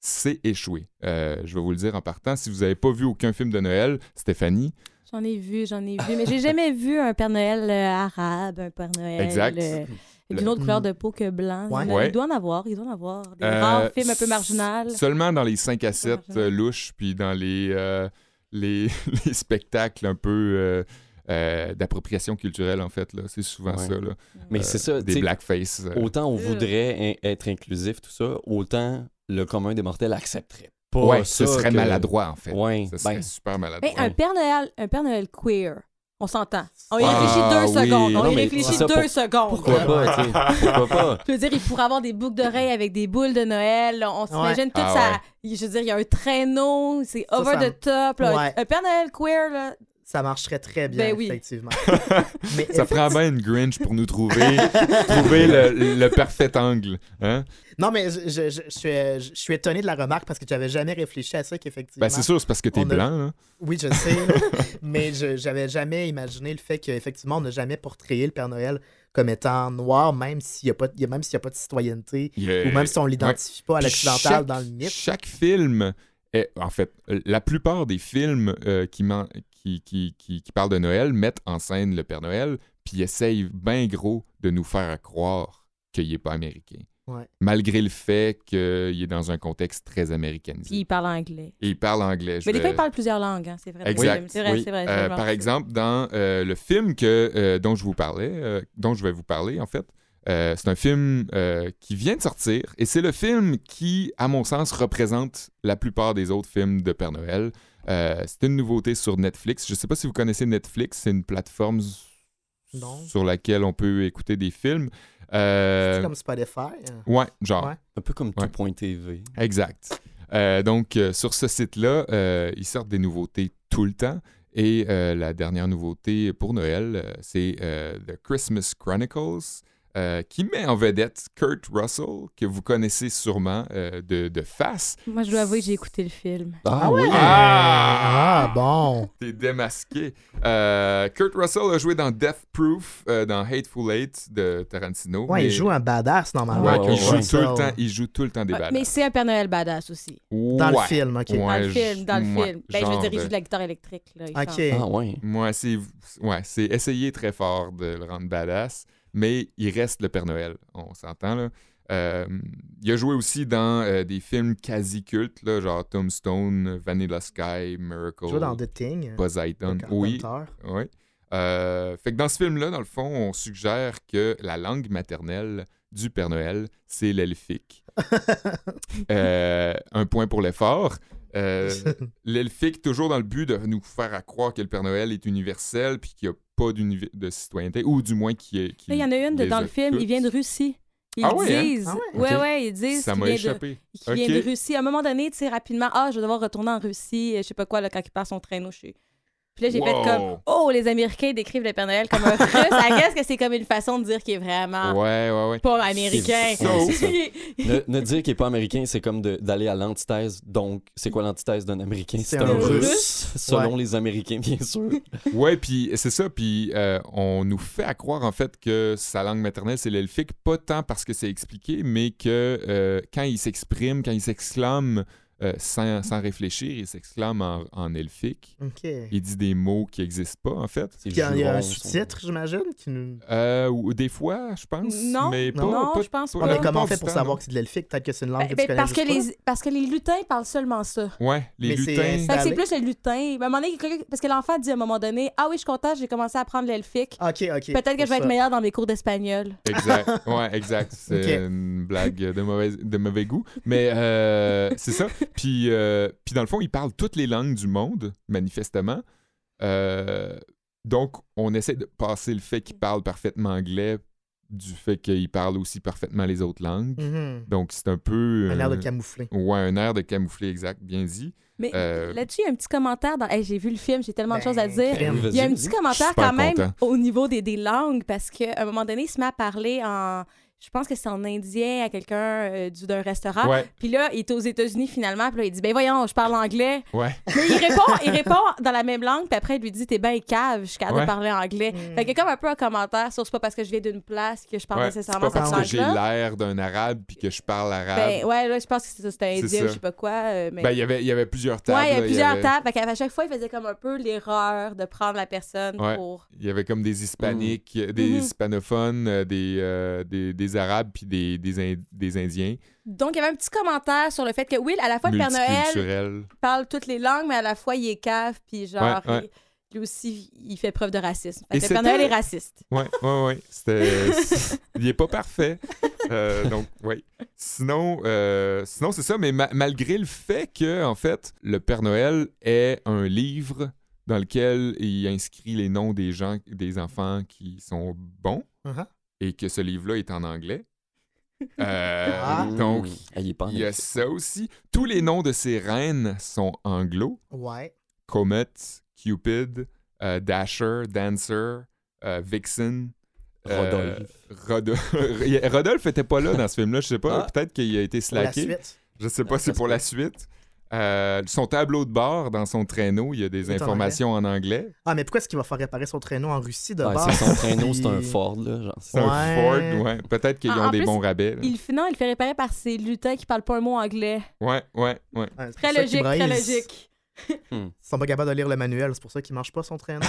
c'est échoué. Je vais vous le dire en partant. Si vous n'avez pas vu aucun film de Noël, Stéphanie, J'en ai vu, j'en ai vu, mais j'ai jamais vu un Père Noël euh, arabe, un Père Noël Exact. euh, d'une autre couleur de peau que blanc. Ouais. Il, Ouais. doit en avoir, il doit en avoir. Des Euh, rares films un peu marginaux. Seulement dans les 5 à 7 marginal. euh, louches, puis dans les, euh, les, les spectacles un peu euh, euh, d'appropriation culturelle, en fait. là. C'est souvent Ouais. ça. Là. Mais Euh, c'est ça, Des blackface. euh. autant on Euh. voudrait être inclusif, tout ça, autant le commun des mortels accepterait pas ouais, ce serait que- maladroit, en fait. Ouais, Ce serait ben, super maladroit. Mais un Père Noël, un Père Noël queer, on s'entend. On y Ah, réfléchit deux oui. secondes. On Non, y réfléchit deux pour- secondes. pourquoi pas, tu sais, pourquoi pas? Je veux dire, il pourrait avoir des boucles d'oreilles avec des boules de Noël. On s'imagine tout Ah ça. Je veux dire, il y a un traîneau, c'est over ça the top. là. Ouais. Un Père Noël queer, là. Ça marcherait très bien, Ben oui. effectivement. Mais Ça prend bien une Grinch pour nous trouver, trouver le, le parfait angle. Hein? Non, mais je, je- suis, je suis étonné de la remarque parce que j'avais jamais réfléchi à ça qu'effectivement. Ben, c'est sûr, c'est parce que t'es On a- blanc. Oui, je sais, mais je j'avais jamais imaginé le fait qu'effectivement, on n'a jamais portrayé le Père Noël comme étant noir, même s'il n'y a, pas- il y a- même s'il y a pas de citoyenneté, ou même si on l'identifie pas à l'occidental dans le mythe. Chaque film est, en fait, la plupart des films euh, qui, man- qui, qui, qui, qui parlent de Noël mettent en scène le Père Noël, puis essayent bien gros de nous faire croire qu'il n'est pas américain. Ouais. Malgré le fait qu'il est dans un contexte très américanisé. Puis il parle anglais. Et il parle anglais. je Mais des fois, il parle plusieurs langues, hein, c'est vrai. Exact. C'est vrai, Oui. c'est vrai. Euh, je par exemple, dans euh, le film que, euh, dont je vous parlais, euh, dont je vais vous parler, en fait, euh, c'est un film euh, qui vient de sortir et c'est le film qui, à mon sens, représente la plupart des autres films de Père Noël. Euh, c'est une nouveauté sur Netflix. Je ne sais pas si vous connaissez Netflix, c'est une plateforme Non. sur laquelle on peut écouter des films. Euh, C'est comme Spotify. hein. Ouais, genre. Ouais. Un peu comme Ouais. tout.tv. Exact. Euh, donc, euh, sur ce site-là, euh, ils sortent des nouveautés tout le temps. Et euh, la dernière nouveauté pour Noël, euh, c'est euh, The Christmas Chronicles, euh, qui met en vedette Kurt Russell, que vous connaissez sûrement euh, de, de face. Moi, je dois avouer que j'ai écouté le film. Ah, oui! Ah! Ah, bon. T'es démasqué. Euh, Kurt Russell a joué dans Death Proof, euh, dans Hateful Eight de Tarantino. Ouais, mais- il joue un badass normalement. Ouais, il, joue ouais. tout le temps, il joue tout le temps des badass. mais c'est un Père Noël badass aussi. Dans le film, ok. Ouais. Dans le film, dans le ouais, film. Ben, je veux dire, il de- joue de la guitare électrique. Là, il Ok. chante. Ah, ouais. Moi, c'est ouais, c'est essayer très fort de le rendre badass, mais il reste le Père Noël, on s'entend là. Euh, il a joué aussi dans euh, des films quasi cultes, là, genre Tombstone, Vanilla Sky, Miracle, Il joue dans The Thing. De Oui. Euh, fait que dans ce film-là, dans le fond, on suggère que la langue maternelle du Père Noël, c'est l'elfique. Un point pour l'effort. Euh, L'elfique, toujours dans le but de nous faire à croire que le Père Noël est universel puis qu'il n'y a pas de citoyenneté, ou du moins qui est. qui il y en a une de- dans le film, il vient de Russie. Ils Ah ouais, hein? disent. Ah ouais? ouais, Ok. ouais, ils disent Ça qu'il m'a vient, de, échappé. qu'il vient Ok. de Russie. À un moment donné, tu sais, rapidement, ah, je vais devoir retourner en Russie, je sais pas quoi, là, quand il passe son traîneau chez. Puis là, j'ai fait comme, oh, les Américains décrivent le Père Noël comme un russe. I guess que c'est comme une façon de dire qu'il est vraiment Ouais, ouais, ouais. pas américain. C'est- ouais, c'est ça. Ne, ne dire qu'il n'est pas américain, c'est comme de- d'aller à l'antithèse. Donc, c'est quoi l'antithèse d'un américain? C'est C'est un un russe, Russe. selon Ouais. les Américains, bien sûr. Ouais, puis c'est ça, puis euh, on nous fait à croire en fait que sa langue maternelle c'est l'elfique, pas tant parce que c'est expliqué, mais que euh, quand il s'exprime, quand il s'exclame euh, sans, sans réfléchir, il s'exclame en, en elfique. Il dit des mots qui n'existent pas, en fait. Il y a un sous-titre, j'imagine, qui nous. Euh, ou des fois, je pense. Non, mais pas, non, pas- je pense pas- pas. Ah, mais comment on fait pour savoir non. que c'est de l'elfique? Peut-être que c'est une langue Ben, que ben, tu connais parce, que les, parce que les lutins parlent seulement ça. Ouais, les Mais lutins. C'est plus le lutin. Ben, à un moment donné, quelqu'un- parce que l'enfant dit à un moment donné Ah oui, je suis content, j'ai commencé à apprendre l'elfique. pas. OK, OK. Peut-être que je vais être meilleur dans mes cours d'espagnol. Exact. Ouais, exact. C'est une blague de mauvais, de mauvais goût. Mais euh, c'est ça. Puis, euh, puis dans le fond, il parle toutes les langues du monde, manifestement. Euh, donc, on essaie de passer le fait qu'il parle parfaitement anglais du fait qu'il parle aussi parfaitement les autres langues. Mhm. Donc, c'est un peu... Un air de euh, camoufler. Ouais, un air de camoufler, exact, bien dit. Mais Euh, là-dessus, il y a un petit commentaire. Dans... Hey, j'ai vu le film, j'ai tellement de Ben, choses à dire. crème. Il y a un petit commentaire quand même content. au niveau des, des langues parce qu'à un moment donné, il se met à parler en. Je pense que c'est en indien à quelqu'un euh, du- d'un restaurant. Ouais, Puis là, il est aux États-Unis finalement. Puis là, il dit Ben voyons, je parle anglais. ouais. Mais il répond, il répond dans la même langue. Puis après, il lui dit T'es bien cave, je suis capable Ouais. de parler anglais. Mm. Fait a comme un peu un commentaire sur c'est pas parce que je viens d'une place que je parle ouais. C'est nécessairement pas cette parce que j'ai langue-là. l'air d'un arabe puis que je parle arabe. Ben ouais, là, je pense que c'est ça, c'était C'est indien ça. je sais pas quoi. euh, mais... Ben, il y avait- il y avait plusieurs tables. ouais, il y a là. plusieurs avait- tables. Fait qu'à chaque fois, il faisait comme un peu l'erreur de prendre la personne Ouais. pour. Il y avait comme des hispaniques, euh, des Mhm. hispanophones, euh, des, euh, des, des arabes puis des, des, Ind- des indiens. Donc, il y avait un petit commentaire sur le fait que, oui, à la fois, le Père Noël parle toutes les langues, mais à la fois, il est cave, puis genre, Ouais, ouais. il- lui aussi, il fait preuve de racisme. Fait que le Père Noël est raciste. Ouais, ouais, ouais. C'était. c'est- il est pas parfait. Euh, donc, ouais. Sinon, euh, sinon c'est ça, mais ma- malgré le fait que, en fait, le Père Noël est un livre dans lequel il inscrit les noms des gens, des enfants qui sont bons, Mhm. Et que ce livre-là est en anglais. Euh, Ah. Donc, il y a ça aussi. Tous les noms de ces reines sont anglo. Ouais. Comet, Cupid, euh, Dasher, Dancer, euh, Vixen. Rodolphe. Rodo- Rodolphe était pas là dans ce film-là, je sais pas. Ah. Peut-être qu'il a été Pour la slacké. suite. Je sais pas, Ah, c'est pour la suite. Euh, son tableau de bord dans son traîneau, il y a des en informations en anglais. Ah, mais pourquoi est-ce qu'il va faire réparer son traîneau en Russie de Ouais, base? c'est son traîneau, c'est un Ford, là. C'est un. Ford, ouais. Peut-être qu'ils En- ont des plus, bons rabais. là. Il, non, il le fait réparer par ses lutins qui parlent pas un mot anglais. Ouais, ouais, ouais. Ouais, Très logique, très braille. Logique. Ils sont pas capables de lire le manuel, c'est pour ça qu'il marche pas son traîneau.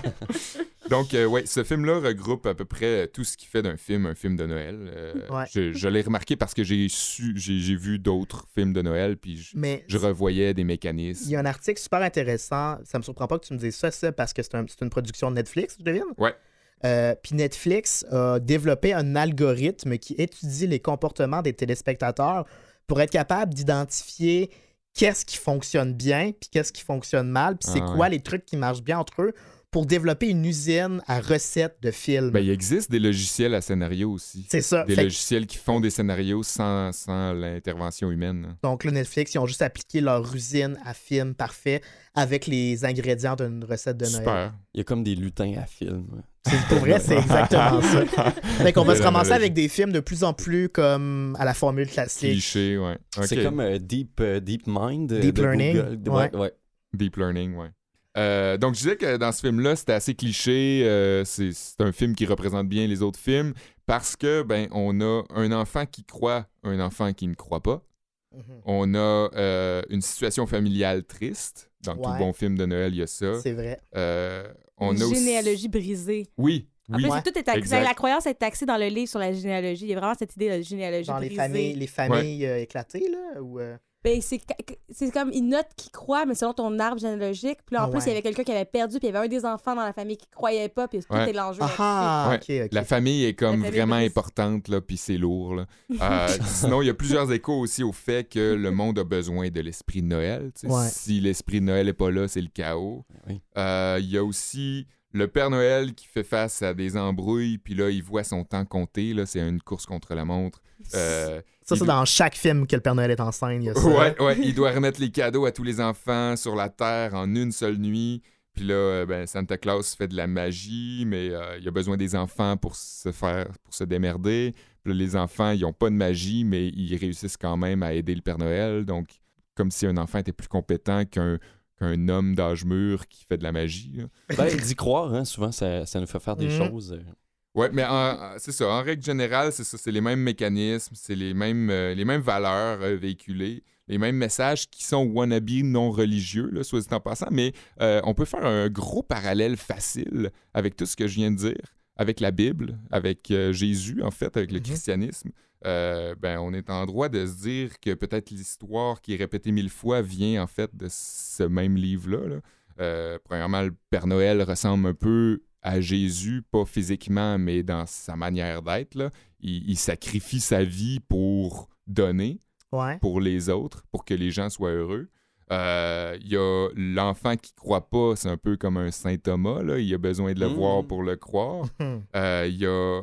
Donc, euh, ouais, ce film-là regroupe à peu près tout ce qui fait d'un film un film de Noël. Euh, Ouais. Je, je l'ai remarqué parce que j'ai su, j'ai j'ai vu d'autres films de Noël, puis je, Mais je revoyais des il mécanismes. y a un article super intéressant. Ça me surprend pas que tu me dises ça, ça parce que c'est un- c'est une production de Netflix, je devine? Ouais. Euh, Puis Netflix a développé un algorithme qui étudie les comportements des téléspectateurs pour être capable d'identifier qu'est-ce qui fonctionne bien, puis qu'est-ce qui fonctionne mal, puis c'est Ah quoi ouais. les trucs qui marchent bien entre eux pour développer une usine à recettes de films. Ben, il existe des logiciels à scénario aussi. c'est ça. Des Fait que- logiciels qui font des scénarios sans, sans l'intervention humaine. hein. donc là, Netflix, ils ont juste appliqué leur usine à film parfait avec les ingrédients d'une recette de Noël. Super. Il y a comme des lutins à film. C'est- Pour vrai, c'est exactement ça. Fait qu'on va se ramasser avec des films de plus en plus comme à la formule classique. Cliché, ouais. C'est comme euh, Deep, euh, Deep Mind. Deep de Learning. De- ouais. ouais. Deep Learning, ouais. Euh, donc, je disais que dans ce film-là, c'était assez cliché. euh, c'est un film qui représente bien les autres films parce que, ben, on a un enfant qui croit, un enfant qui ne croit pas. Mhm. On a euh, une situation familiale triste. Dans tout bon film de Noël, il y a ça. C'est vrai. On Une a aussi... généalogie brisée. Oui, En plus, Ouais. tout est axé. Exact. La croyance est axée dans le livre sur la généalogie. Il y a vraiment cette idée de généalogie Dans les brisée. familles, les familles euh, éclatées, là? Ou, euh, Ben, c'est comme une note qui croit, mais selon ton arbre généalogique. Puis là, en Ah plus, ouais. il y avait quelqu'un qui avait perdu, puis il y avait un des enfants dans la famille qui croyait pas, puis tout Ouais. est l'enjeu. Ah, Ouais. ok, ok. La famille est comme famille vraiment importante, là, puis c'est lourd. là. Euh, sinon, il y a plusieurs échos aussi au fait que le monde a besoin de l'esprit de Noël. Ouais. Si l'esprit de Noël n'est pas là, c'est le chaos. Oui. Euh, Il y a aussi le Père Noël qui fait face à des embrouilles, puis là, il voit son temps compter. là, C'est une course contre la montre. Euh, Ça, c'est dans chaque film que le Père Noël est en scène. Il y a ça. Ouais, ouais, il doit remettre les cadeaux à tous les enfants sur la Terre en une seule nuit. Puis là, euh, ben, Santa Claus fait de la magie, mais euh, il a besoin des enfants pour se faire, pour se démerder. Puis là, les enfants, ils ont pas de magie, mais ils réussissent quand même à aider le Père Noël. Donc, comme si un enfant était plus compétent qu'un qu'un homme d'âge mûr qui fait de la magie. Ben, d'y croire, hein, souvent, ça, ça nous fait faire des Mhm. choses. Ouais, mais c'est ça. En règle générale, c'est ça. C'est les mêmes mécanismes, c'est les mêmes, euh, les mêmes valeurs euh, véhiculées. les mêmes messages qui sont wannabe non religieux, là, soit dit en passant, mais euh, on peut faire un gros parallèle facile avec tout ce que je viens de dire, avec la Bible, avec Jésus, en fait, avec le Mhm. christianisme. Ben, on est en droit de se dire que peut-être l'histoire qui est répétée mille fois vient en fait de ce même livre-là. là. Premièrement, le Père Noël ressemble un peu à Jésus, pas physiquement, mais dans sa manière d'être. Il, il sacrifie sa vie pour donner Ouais. pour les autres, pour que les gens soient heureux. Euh, Il y a l'enfant qui croit pas, c'est un peu comme un saint Thomas, là. il a besoin de le Mm. voir pour le croire. Hmm. Euh, Il y a euh,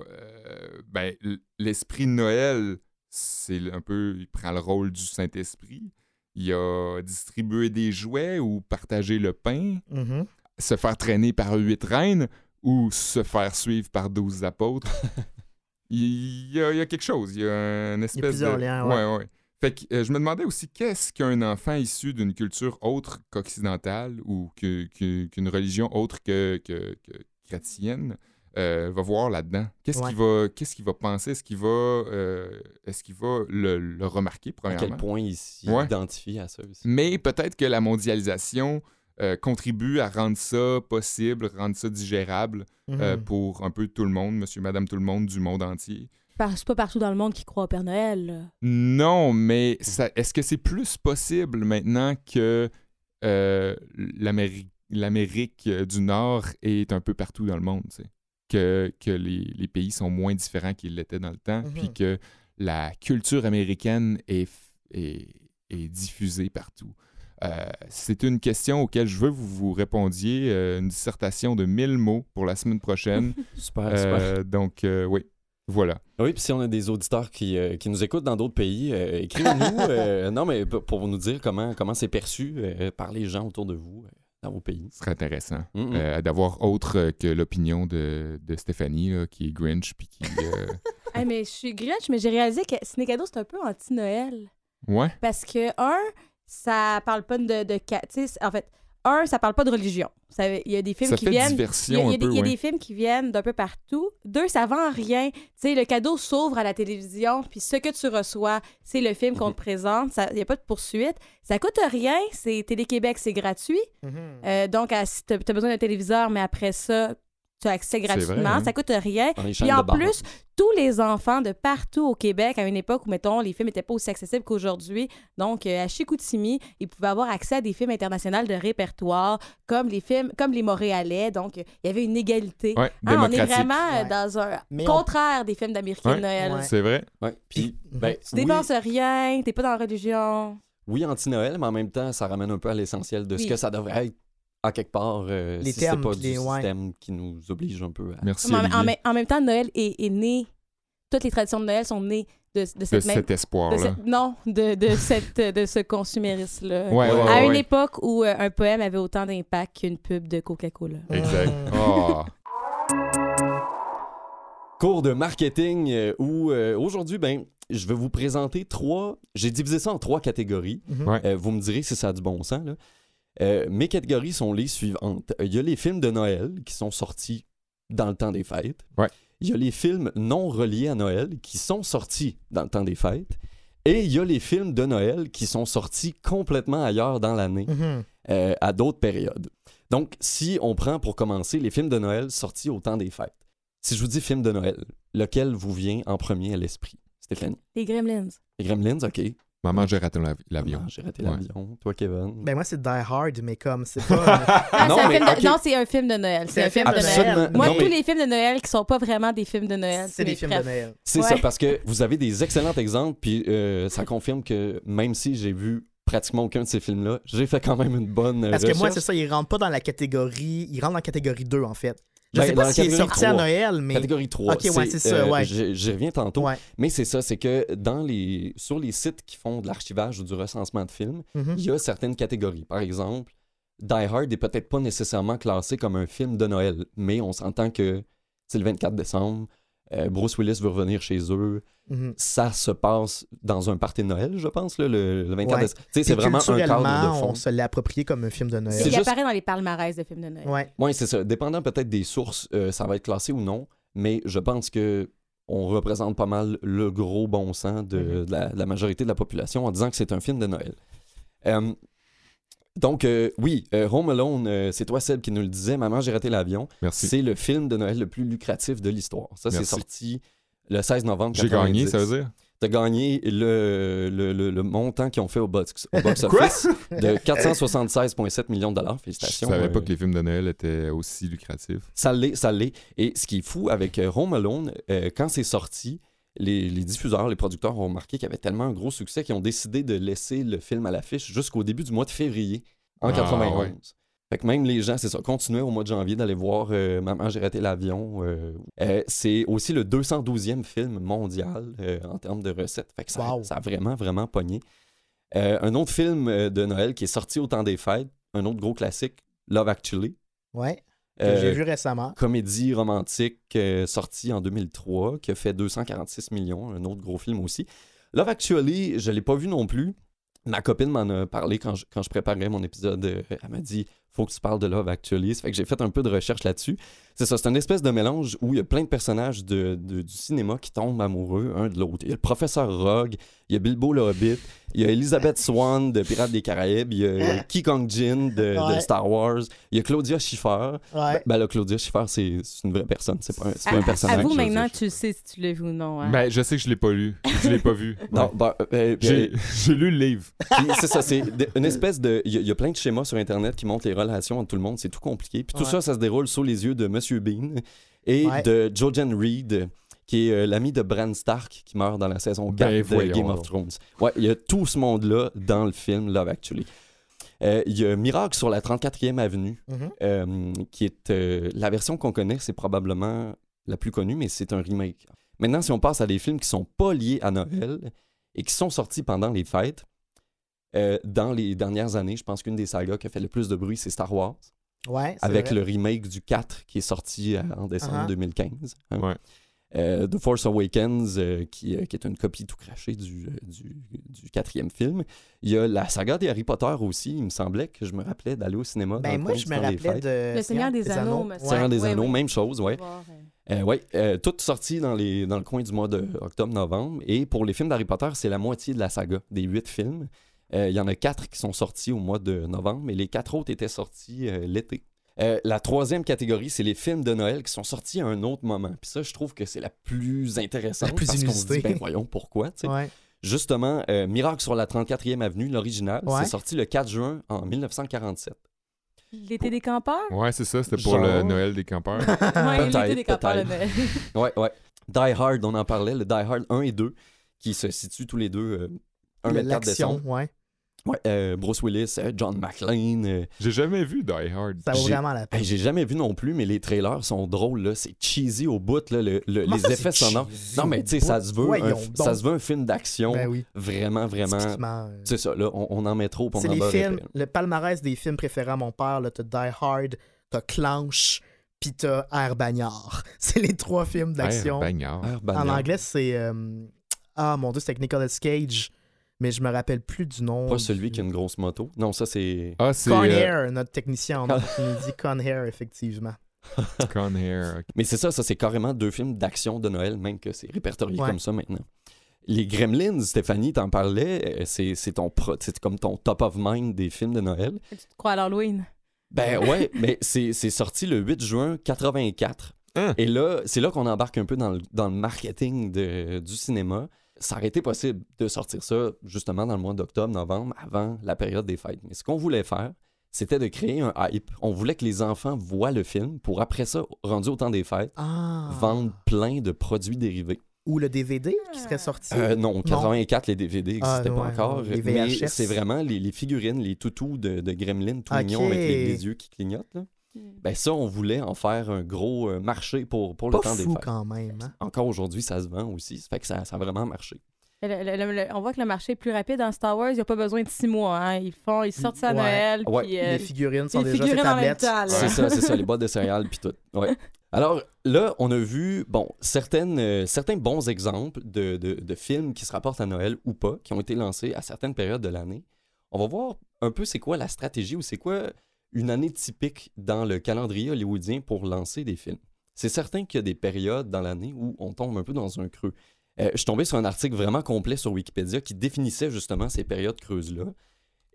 ben, l'esprit de Noël, c'est un peu, il prend le rôle du Saint-Esprit. Il y a distribuer des jouets ou partager le pain, Mhm. se faire traîner par huit reines ou se faire suivre par douze apôtres. il, y a, il y a quelque chose, il y a une espèce plusieurs de... liens, ouais. ouais, ouais. Fait que euh, je me demandais aussi qu'est-ce qu'un enfant issu d'une culture autre qu'occidentale ou que- que- qu'une religion autre que, que- que chrétienne euh, va voir là-dedans? Qu'est-ce Ouais. qu'il va, qu'est-ce qu'il va penser? Est-ce qu'il va, euh, est-ce qu'il va le, le remarquer, À premièrement? quel point il s'y Ouais. identifie à ça aussi? Mais peut-être que la mondialisation euh, contribue à rendre ça possible, rendre ça digérable euh, Mhm. pour un peu tout le monde, monsieur, madame, tout le monde du monde entier. C'est pas partout dans le monde qui croit au Père Noël. Non, mais est-ce que c'est plus possible maintenant que euh, l'Amérique du Nord est un peu partout dans le monde, tu sais? que, que les, les pays sont moins différents qu'ils l'étaient dans le temps, Mhm. puis que la culture américaine est, f- est, est diffusée partout. Euh, c'est une question auquel je veux que vous vous répondiez, euh, une dissertation de 1000 mots pour la semaine prochaine. Super, super. Euh, donc, euh, oui, voilà. Oui, puis si on a des auditeurs qui, euh, qui nous écoutent dans d'autres pays, euh, écrivez-nous. euh, non, mais pour nous dire comment comment c'est perçu euh, par les gens autour de vous euh, dans vos pays. Ce serait intéressant Mm, euh, d'avoir autre euh, que l'opinion de, de Stéphanie, là, qui est Grinch, puis qui... euh, Hey, mais je suis Grinch, mais j'ai réalisé que Cadeau, c'est un peu anti-Noël. Ouais, Parce que, un, ça parle pas de. de en fait, un, ça parle pas de religion. Ça- Il y a des films ça qui viennent. Il y y il y a des films qui viennent d'un peu partout. Deux, ça vend rien. Tu sais, le cadeau s'ouvre à la télévision, puis ce que tu reçois, c'est le film qu'on te présente. Ça- Il n'y a pas de poursuite. Ça coûte rien. C'est Télé-Québec, c'est gratuit. Mhm. Euh, donc, à- si tu as besoin d'un téléviseur, mais après ça, tu as accès vrai, gratuitement. hein? Ça coûte rien. Puis en plus, tous les enfants de partout au Québec, à une époque où, mettons, les films n'étaient pas aussi accessibles qu'aujourd'hui, donc euh, à Chicoutimi, ils pouvaient avoir accès à des films internationaux de répertoire, comme les films, comme les Montréalais. Donc, il y avait une égalité. Ouais, Hein, on est vraiment euh, Ouais. dans un Mais on- contraire des films d'Américains Ouais. de Noël. Ouais. C'est vrai. Ouais. Puis, Mhm. ben, Tu oui, dépenses rien, t'es pas dans la religion. oui, anti-Noël, mais en même temps, ça ramène un peu à l'essentiel de ce que ça devrait être, à quelque part, euh, Les si termes, c'est pas du les- ouais. système qui nous oblige un peu à... Merci, en, même- en même temps, Noël est, est né. Toutes les traditions de Noël sont nées de, de de cette même. cet de espoir-là. cette- non, de, de, cette, de ce consumérisme-là. Ouais, ouais, à ouais, une ouais. époque où euh, un poème avait autant d'impact qu'une pub de Coca-Cola. Exact. Ah. Cours de marketing euh, où euh, aujourd'hui, ben, je vais vous présenter trois... J'ai divisé ça en trois catégories. Mhm. Ouais. Euh, vous me direz si ça a du bon sens. Là. Euh, mes catégories sont les suivantes. Il y a les films de Noël qui sont sortis dans le temps des fêtes. Ouais. Il y a les films non reliés à Noël qui sont sortis dans le temps des fêtes. Et il y a les films de Noël qui sont sortis complètement ailleurs dans l'année, Mhm. euh, à d'autres périodes. Donc, si on prend pour commencer les films de Noël sortis au temps des fêtes, si je vous dis film de Noël, lequel vous vient en premier à l'esprit? Stéphanie? Les Gremlins. Les Gremlins, OK. Maman, j'ai raté l'av- l'avion. J'ai raté Ouais. l'avion. Toi, Kevin? Ben moi, c'est Die Hard, mais comme c'est pas. Ah, Non, c'est un mais film de- ok. non, c'est un film de Noël. C'est un film de. Noël. Moi, Non, tous mais- les films de Noël qui sont pas vraiment des films de Noël, c'est des films de. Noël. C'est Ouais. ça, parce que vous avez des excellents exemples, puis euh, ça confirme que même si j'ai vu pratiquement aucun de ces films-là, j'ai fait quand même une bonne euh, Parce que moi, c'est ça, il rentre pas dans la catégorie. Il rentre dans la catégorie 2, en fait. Je Ben, sais pas s'il est sorti à 3. Noël, mais. Catégorie 3. Ok, ouais, c'est ça, ouais. J'y j'y reviens tantôt. Ouais. Mais c'est ça, c'est que dans les, sur les sites qui font de l'archivage ou du recensement de films, Mhm. il y a certaines catégories. Par exemple, Die Hard est peut-être pas nécessairement classé comme un film de Noël, mais on s'entend que c'est le 24 décembre, euh, Bruce Willis veut revenir chez eux, Mhm. ça se passe dans un party de Noël, je pense, là, le, le 24 Ouais. décembre. Tu sais, c'est vraiment un cadre de fond. on se l'a approprié comme un film de C'est Noël. Il juste- apparaît dans les palmarès de films de Noël. Ouais. Oui, c'est ça. Dépendant peut-être des sources, euh, ça va être classé ou non, mais je pense que on représente pas mal le gros bon sens de, Mhm. de la, de la majorité de la population en disant que c'est un film de Noël. Euh, donc, euh, oui, euh, Home Alone, euh, c'est toi, Seb, qui nous le disait. Maman, j'ai raté l'avion. Merci. C'est le film de Noël le plus lucratif de l'histoire. Ça, c'est sorti le 16 novembre. J'ai gagné, ça veut dire? T'as gagné le, le, le, le montant qu'ils ont fait au box, au box office de 476,7 millions de dollars. Je Félicitations. savais pas que les films de Noël étaient aussi lucratifs. ça l'est, ça l'est. Et ce qui est fou avec euh, Home Alone, quand c'est sorti, les, les diffuseurs, les producteurs ont remarqué qu'il y avait tellement un gros succès qu'ils ont décidé de laisser le film à l'affiche jusqu'au début du mois de février en Ah, 91. ouais. Fait que même les gens, c'est ça, continuaient au mois de janvier d'aller voir euh, Maman, j'ai raté l'avion. euh, euh, c'est aussi le 212e film mondial en termes de recettes. Fait que ça, Wow. ça a vraiment, vraiment pogné. Un autre film de Noël qui est sorti au temps des fêtes, un autre gros classique, Love Actually. Ouais. Que Euh, J'ai vu récemment. comédie romantique euh, sortie en 2003 qui a fait 246 millions, un autre gros film aussi. Love Actually, je l'ai pas vu non plus. Ma copine m'en a parlé quand je, quand je préparais mon épisode. euh, Elle m'a dit faut que tu parles de Love Actually. Ça fait que j'ai fait un peu de recherche là-dessus. C'est ça, c'est une espèce de mélange où il y a plein de personnages de, de- du cinéma qui tombent amoureux un de l'autre. Il y a le professeur Rogue, il y a Bilbo le Hobbit, il y a Elizabeth Swan de Pirates des Caraïbes, il y a Ki Kong Jin de. Star Wars, il y a Claudia Schiffer. Ouais. Ben là, Claudia Schiffer, c'est une vraie personne, c'est pas un, c'est pas un À- personnage. Je veux maintenant tu sais si tu l'as vu ou non. hein. Ben, je sais que je l'ai pas lu. Je l'ai pas vu. Non, ben, euh, J'ai euh, j'ai lu le livre. c'est ça, c'est une espèce de. Il y, a- il y a plein de schémas sur Internet qui montrent les relations entre tout le monde, c'est tout compliqué. Puis tout Ouais. ça, ça se déroule sous les yeux de Monsieur Bean et Ouais. de Jojen Reed, qui est euh, l'ami de Bran Stark qui meurt dans la saison 4 Ben, de voyons Game of donc. Thrones. Ouais, il y a tout ce monde-là dans le film Love Actually. Euh, Il y a Miracle sur la 34e avenue, Mhm. euh, qui est euh, la version qu'on connaît, c'est probablement la plus connue, mais c'est un remake. Maintenant, si on passe à des films qui sont pas liés à Noël et qui sont sortis pendant les fêtes, euh, dans les dernières années, je pense qu'une des sagas qui a fait le plus de bruit, c'est Star Wars, Ouais, avec vrai. le remake du 4 qui est sorti euh, en décembre Uh-huh. 2015. hein. Ouais. Euh, The Force Awakens, euh, qui, euh, qui est une copie tout crachée du, du, du quatrième film. Il y a la saga des Harry Potter aussi. Il me semblait que je me rappelais d'aller au cinéma. Ben le moi, je me des rappelais de Le Seigneur des Anneaux, me semble. Seigneur des Ouais, Anneaux, ouais. même chose, euh, Euh, ouais, euh, tout sorti dans, les, dans le coin du mois de octobre-novembre. Et pour les films d'Harry Potter, c'est la moitié de la saga, des huit films. Euh, Il y en a quatre qui sont sortis au mois de novembre, mais les quatre autres étaient sortis euh, l'été. Euh, la troisième catégorie, c'est les films de Noël qui sont sortis à un autre moment. Puis ça, je trouve que c'est la plus intéressante. La plus parce qu'on se dit, inusitée. ben voyons pourquoi. tu sais. Ouais. Justement, euh, Miracle sur la 34e avenue, l'original, Ouais. c'est sorti le 4 juin en 1947. L'été des campeurs? Ouais, c'est ça. C'était pour le. Noël des campeurs. Ouais, l'été des campeurs. Noël. Ouais, ouais. Die Hard, on en parlait, le Die Hard 1 et 2, qui se situent tous les deux euh, un 24 L'action, ouais. Ouais, euh, Bruce Willis, euh, John McClane. euh, J'ai jamais vu Die Hard. Ça vaut J'ai- vraiment la peine. hey, J'ai jamais vu non plus, mais les trailers sont drôles, là. C'est cheesy au bout, là, le- les ça, effets sonores. Non, mais tu sais, ça se veut, un, Voyons f- donc. ça se veut un film d'action. Ben oui. Vraiment, vraiment. Euh, C'est ça, là, on, on en met trop, puis C'est les films, répéter. le palmarès des films préférés à mon père, là, t'as Die Hard, t'as Clanche, pis t'as Air Bagnard. C'est les trois films d'action. Air Bagnard. En anglais, c'est. euh, Ah mon dieu, c'est avec Nicolas Cage, mais je me rappelle plus du nom. Pas celui du- qui a une grosse moto. Non, ça, c'est. Ah, c'est Con euh, notre technicien en dit Con Air, effectivement. Con Air. ok. Mais c'est ça, ça, c'est carrément deux films d'action de Noël, même que c'est répertorié Ouais. comme ça maintenant. Les Gremlins, Stéphanie, t'en parlais, euh, c'est c'est ton pro- c'est comme ton top of mind des films de Noël. Tu te crois à l'Halloween? Ben ouais, mais c'est c'est sorti le 8 juin 84. Hein? Et là, c'est là qu'on embarque un peu dans le, dans le marketing de- du cinéma. Ça aurait été possible de sortir ça justement dans le mois d'octobre, novembre, avant la période des fêtes. Mais ce qu'on voulait faire, c'était de créer un hype. On voulait que les enfants voient le film pour après ça, rendu au temps des fêtes, Ah. vendre plein de produits dérivés. Ou le DVD qui serait sorti. Euh, non, 84, les DVD n'existaient Ah, pas ouais, encore. les mais c'est vraiment les, les figurines, les toutous de, de Gremlin, tout Ok. mignons avec les, les yeux qui clignotent. là. Ben ça, on voulait en faire un gros euh, marché pour, pour le temps des fêtes. quand même. hein? Encore aujourd'hui, ça se vend aussi. Ça fait que ça, ça a vraiment marché. Le- le- le- le- on voit que le marché est plus rapide dans Star Wars. Il n'y a pas besoin de six mois. hein. Ils, font, ils sortent ça à Ouais. Noël. Ouais. Puis, euh, les figurines sont les déjà sur figurines en même tablettes. temps. là. C'est ça, c'est ça, les boîtes de céréales puis tout. Ouais. Alors là, on a vu bon, certaines, euh, certains bons exemples de, de- de films qui se rapportent à Noël ou pas, qui ont été lancés à certaines périodes de l'année. On va voir un peu c'est quoi la stratégie ou c'est quoi une année typique dans le calendrier hollywoodien pour lancer des films. c'est certain qu'il y a des périodes dans l'année où on tombe un peu dans un creux. Euh, je suis tombé sur un article vraiment complet sur Wikipédia qui définissait justement ces périodes creuses-là.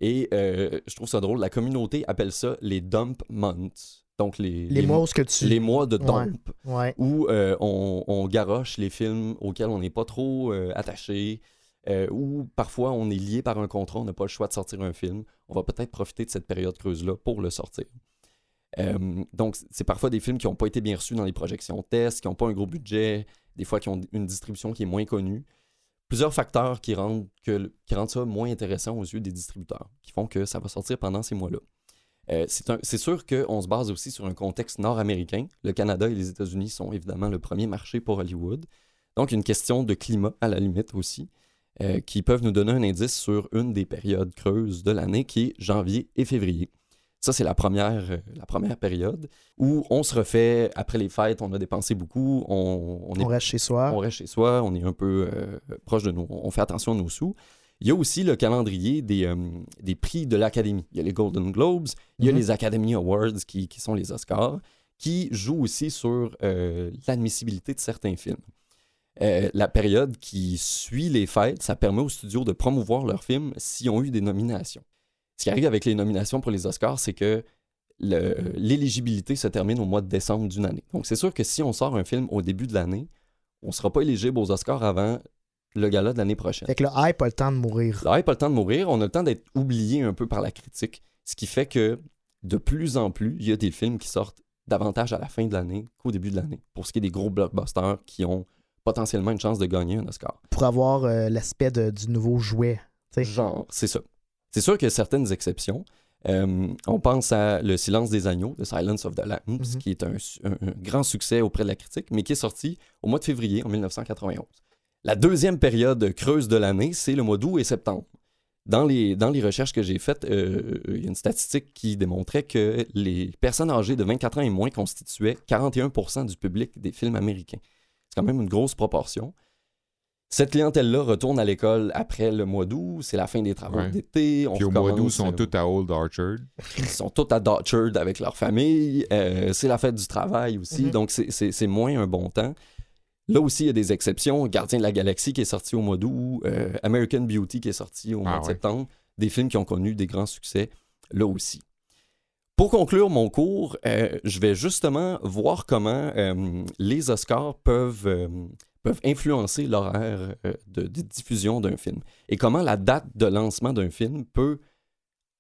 Et euh, je trouve ça drôle, la communauté appelle ça les dump months. Donc les, Les mois que tu. les mois de dump, Ouais. où euh, on, on garoche les films auxquels on n'est pas trop attaché, euh, ou parfois on est lié par un contrat, on n'a pas le choix de sortir un film. On va peut-être profiter de cette période creuse-là pour le sortir. Euh, donc, c'est parfois des films qui n'ont pas été bien reçus dans les projections tests, qui n'ont pas un gros budget, des fois qui ont une distribution qui est moins connue. Plusieurs facteurs qui rendent, que, qui rendent ça moins intéressant aux yeux des distributeurs, qui font que ça va sortir pendant ces mois-là. Euh, c'est sûr qu'on se base aussi sur un contexte nord-américain. Le Canada et les États-Unis sont évidemment le premier marché pour Hollywood. Donc, une question de climat à la limite aussi, euh, qui peuvent nous donner un indice sur une des périodes creuses de l'année, qui est janvier et février. Ça, c'est la première, euh, la première période où on se refait, après les fêtes, on a dépensé beaucoup, on, on est On reste chez soi. on reste chez soi, on est un peu euh, proche de nous, on fait attention à nos sous. Il y a aussi le calendrier des, euh, des prix de l'Académie. Il y a les Golden Globes, il y a Mhm. les Academy Awards qui, qui sont les Oscars, qui jouent aussi sur l'admissibilité de certains films. Euh, la période qui suit les fêtes, ça permet aux studios de promouvoir leurs films s'ils ont eu des nominations. Ce qui arrive avec les nominations pour les Oscars, c'est que l'éligibilité se termine au mois de décembre d'une année. Donc c'est sûr que si on sort un film au début de l'année, on ne sera pas éligible aux Oscars avant le gala de l'année prochaine. Fait que le hype a le temps de mourir. Le hype a le temps de mourir, on a le temps d'être oublié un peu par la critique, ce qui fait que de plus en plus, il y a des films qui sortent davantage à la fin de l'année qu'au début de l'année, pour ce qui est des gros blockbusters qui ont potentiellement une chance de gagner un Oscar. Pour avoir euh, l'aspect du nouveau jouet. Genre, c'est ça. C'est sûr qu'il y a certaines exceptions. Euh, on pense à Le silence des agneaux, The Silence of the Lambs, Mhm. qui est un, su- un- un grand succès auprès de la critique, mais qui est sorti au mois de février en 1991. La deuxième période creuse de l'année, c'est le mois d'août et septembre. Dans les, dans les recherches que j'ai faites, euh, il y a une statistique qui démontrait que les personnes âgées de 24 ans et moins constituaient 41% du public des films américains. C'est quand même une grosse proportion. Cette clientèle-là retourne à l'école après le mois d'août, c'est la fin des travaux Ouais. d'été. on Puis au mois d'août, ils sont euh, tous à Old Orchard. ils sont tous à Dutchard avec leur famille. euh, c'est la fête du travail aussi, Mhm. donc c'est- c'est c'est moins un bon temps. Là aussi, il y a des exceptions. Gardien de la Galaxie qui est sorti au mois d'août, euh, American Beauty qui est sorti au mois Ah de ouais. septembre. Des films qui ont connu des grands succès là aussi. Pour conclure mon cours, euh, je vais justement voir comment euh, les Oscars peuvent, euh, influencer l'horaire de, diffusion d'un film et comment la date de lancement d'un film peut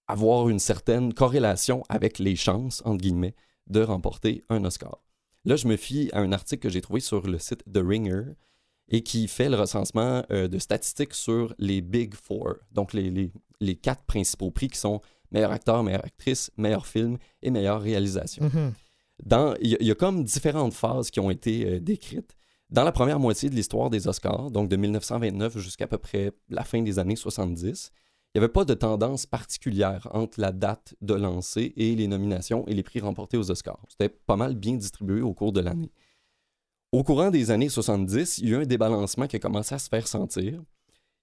avoir une certaine corrélation avec les chances, entre guillemets, de remporter un Oscar. Là, je me fie à un article que j'ai trouvé sur le site The Ringer et qui fait le recensement de statistiques sur les Big Four, donc les quatre principaux prix qui sont meilleur acteur, meilleure actrice, meilleur film et meilleure réalisation il y, a- il y a comme différentes phases qui ont été euh, décrites. Dans la première moitié de l'histoire des Oscars, donc de 1929 jusqu'à peu près la fin des années 70, il n'y avait pas de tendance particulière entre la date de lancer et les nominations et les prix remportés aux Oscars. C'était pas mal bien distribué au cours de l'année. Au courant des années 70, il y a eu un débalancement qui a commencé à se faire sentir,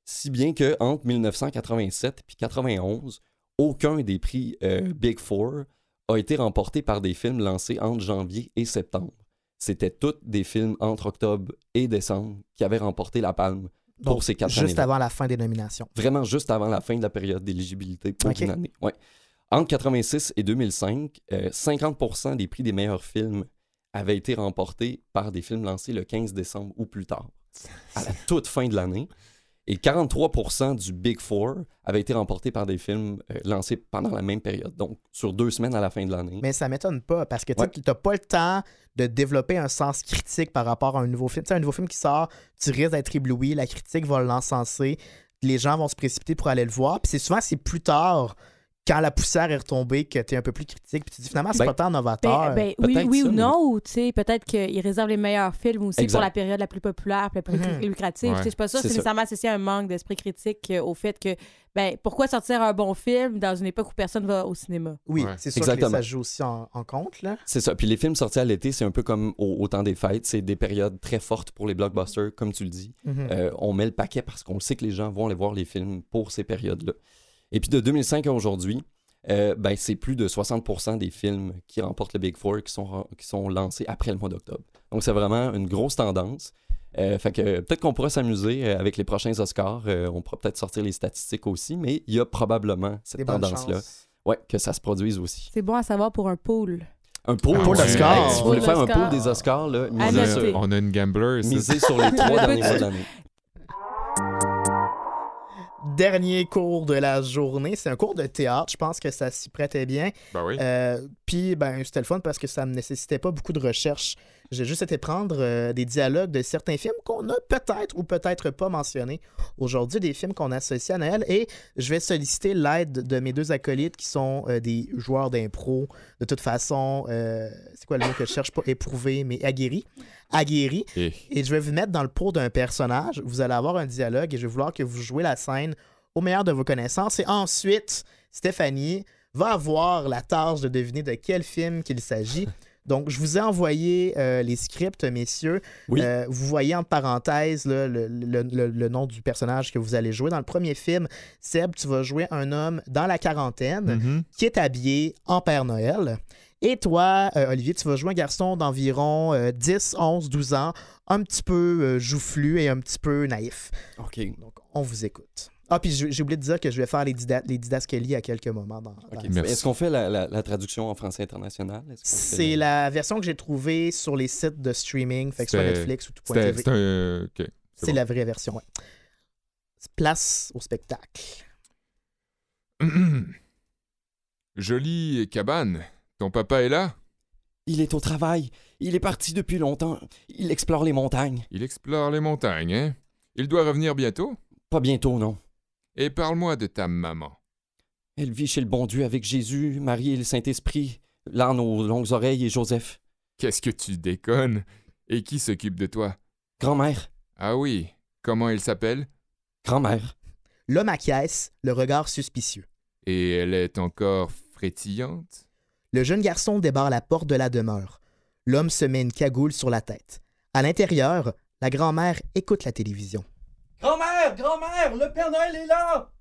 si bien que entre 1987 et 91, aucun des prix euh, Big Four a été remporté par des films lancés entre janvier et septembre. C'était tous des films entre octobre et décembre qui avaient remporté la palme pour Donc, ces quatre Juste années-là. avant la fin des nominations. Vraiment juste avant la fin de la période d'éligibilité pour une année. Ouais. Entre 86 et 2005, euh, 50% des prix des meilleurs films avaient été remportés par des films lancés le 15 décembre ou plus tard, à la toute fin de l'année. Et 43% du Big Four avaient été remportés par des films euh, lancés pendant la même période, donc sur deux semaines à la fin de l'année. Mais ça m'étonne pas parce que tu n'as pas le temps de développer un sens critique par rapport à un nouveau film. Tu sais, un nouveau film qui sort, tu risques d'être ébloui, la critique va l'encenser, les gens vont se précipiter pour aller le voir. Puis c'est souvent, c'est plus tard, quand la poussière est retombée, que tu es un peu plus critique. Puis tu dis finalement, c'est Ben, pas tant novateur. Ben, ben, oui, peut-être oui ça, ou mais- non, ou tu sais, peut-être qu'ils réservent les meilleurs films aussi Exact. pour la période la plus populaire, la plus Mhm. lucrative. Ouais. Sais, Je suis pas sûre que C'est ça. nécessairement associé à un manque d'esprit critique euh, au fait que, ben, pourquoi sortir un bon film dans une époque où personne va au cinéma? oui, Ouais. c'est sûr que ça joue aussi en, en compte. Là. C'est ça. Puis les films sortis à l'été, c'est un peu comme au, au temps des fêtes. C'est des périodes très fortes pour les blockbusters, comme tu le dis. Mhm. Euh, on met le paquet parce qu'on sait que les gens vont aller voir les films pour ces périodes-là. Et puis de 2005 à aujourd'hui, euh, ben, c'est plus de 60% des films qui remportent le Big Four qui sont, qui sont lancés après le mois d'octobre. Donc, c'est vraiment une grosse tendance. Euh, fait que peut-être qu'on pourra s'amuser euh, avec les prochains Oscars. Euh, on pourra peut-être sortir les statistiques aussi, mais il y a probablement cette tendance-là. Ouais, que ça se produise aussi. C'est bon à savoir pour un pool. Un pool, Hey, d'Oscars. si vous voulez Pool faire un pool des Oscars, là, On misez, a, noter. sur, on a une gambler, misez sur les trois derniers mois de l'année. Dernier cours de la journée, c'est un cours de théâtre. Je pense que ça s'y prêtait bien. Ben oui. Euh, Puis, ben, c'était le fun parce que ça ne nécessitait pas beaucoup de recherche. J'ai juste été prendre euh, des dialogues de certains films qu'on a peut-être ou peut-être pas mentionnés aujourd'hui, des films qu'on associe à Noël. Et je vais solliciter l'aide de mes deux acolytes qui sont euh, des joueurs d'impro. De toute façon, euh, c'est quoi le mot que je cherche pas? Éprouvé, mais aguerri. Aguerri. Et- Et je vais vous mettre dans le pot d'un personnage. Vous allez avoir un dialogue et je vais vouloir que vous jouez la scène au meilleur de vos connaissances. Et ensuite, Stéphanie va avoir la tâche de deviner de quel film qu'il s'agit. Donc, je vous ai envoyé euh, les scripts, messieurs. Oui. Euh, vous voyez en parenthèse là, le, le- le- le nom du personnage que vous allez jouer. Dans le premier film, Seb, tu vas jouer un homme dans la quarantaine Mhm. qui est habillé en Père Noël. Et toi, euh, Olivier, tu vas jouer un garçon d'environ euh, 10, 11, 12 ans, un petit peu euh, joufflu et un petit peu naïf. OK. Donc, on vous écoute. Ah, puis j'ai oublié de dire que je vais faire les, dida- les didascalies à quelques moments. Dans, dans OK. la- Merci. Est-ce qu'on fait la, la- la traduction en français international? Fait C'est la version que j'ai trouvée sur les sites de streaming, fait que soit Netflix ou tout point un. C'est bon. la vraie version, ouais. Place au spectacle. Jolie cabane. Ton papa est là? Il est au travail. Il est parti depuis longtemps. Il explore les montagnes. Il explore les montagnes, hein? Il doit revenir bientôt? Pas bientôt, non. Et parle-moi de ta maman. Elle vit chez le bon Dieu avec Jésus, Marie et le Saint-Esprit, l'âne aux longues oreilles et Joseph. Qu'est-ce que tu déconnes? Et qui s'occupe de toi? Grand-mère. Ah oui. Comment il s'appelle? Grand-mère. L'homme acquiesce, le regard suspicieux. Et elle est encore frétillante? Le jeune garçon débarre la porte de la demeure. L'homme se met une cagoule sur la tête. À l'intérieur, la grand-mère écoute la télévision. Grand-mère! Grand-mère! Le Père Noël est là!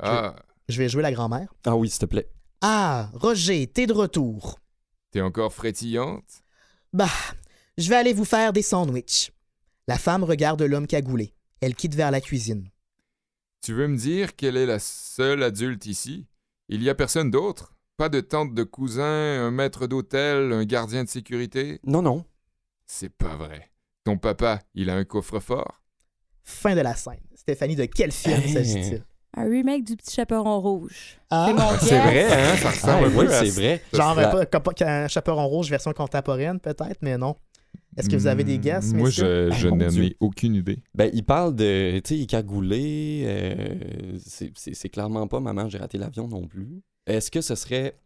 Ah, Je vais jouer la grand-mère. Ah oui, s'il te plaît. Ah, Roger, t'es de retour. t'es encore frétillante? Bah, je vais aller vous faire des sandwichs. La femme regarde l'homme cagoulé. Elle quitte vers la cuisine. Tu veux me dire qu'elle est la seule adulte ici? Il y a personne d'autre? Pas de tante de cousin, un maître d'hôtel, un gardien de sécurité? Non, non. C'est pas vrai. Ton papa, il a un coffre-fort? Fin de la scène. Stéphanie, de quel film Hey. s'agit-il? Un remake du Petit Chaperon Rouge. Ah, C'est mon Ah, c'est vrai, hein? Ça Ah, ressemble un oui, à c'est vrai. genre qu'un chaperon rouge version contemporaine, peut-être, mais non. Est-ce que vous avez des guesses, Hmm, Moi, messieurs? je, je Ah, mon n'en ai aucune idée. Ben, il parle de. Tu sais, il cagoulé. euh, c'est- clairement pas Maman, j'ai raté l'avion non plus. Est-ce que ce serait.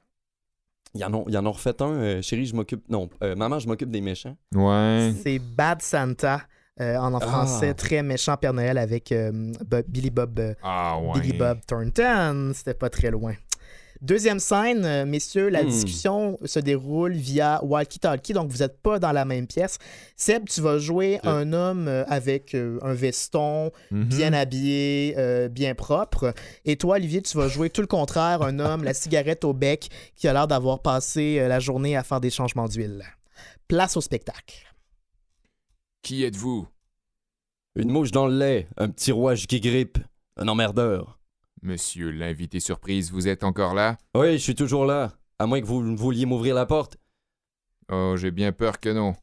Il y en a, il y en a refait un, euh, Chérie, je m'occupe. Non, euh, Maman, je m'occupe des méchants. Ouais. C'est Bad Santa, euh, en, en Ah. français, très méchant Père Noël avec euh, Bob- Billy Bob. euh, Ah ouais. Billy Bob Thornton, c'était pas très loin. Deuxième scène, messieurs, la Hmm. discussion se déroule via walkie-talkie, donc vous n'êtes pas dans la même pièce. Seb, tu vas jouer un homme avec un veston, Mhm. bien habillé, euh, bien propre. Et toi, Olivier, tu vas jouer tout le contraire, un homme, la cigarette au bec, qui a l'air d'avoir passé la journée à faire des changements d'huile. Place au spectacle. Qui êtes-vous? Une mouche dans le lait, un petit rouage qui grippe, un emmerdeur. Monsieur l'invité surprise, vous êtes encore là? Oui, je suis toujours là. À moins que vous vouliez m'ouvrir la porte. Oh, j'ai bien peur que non.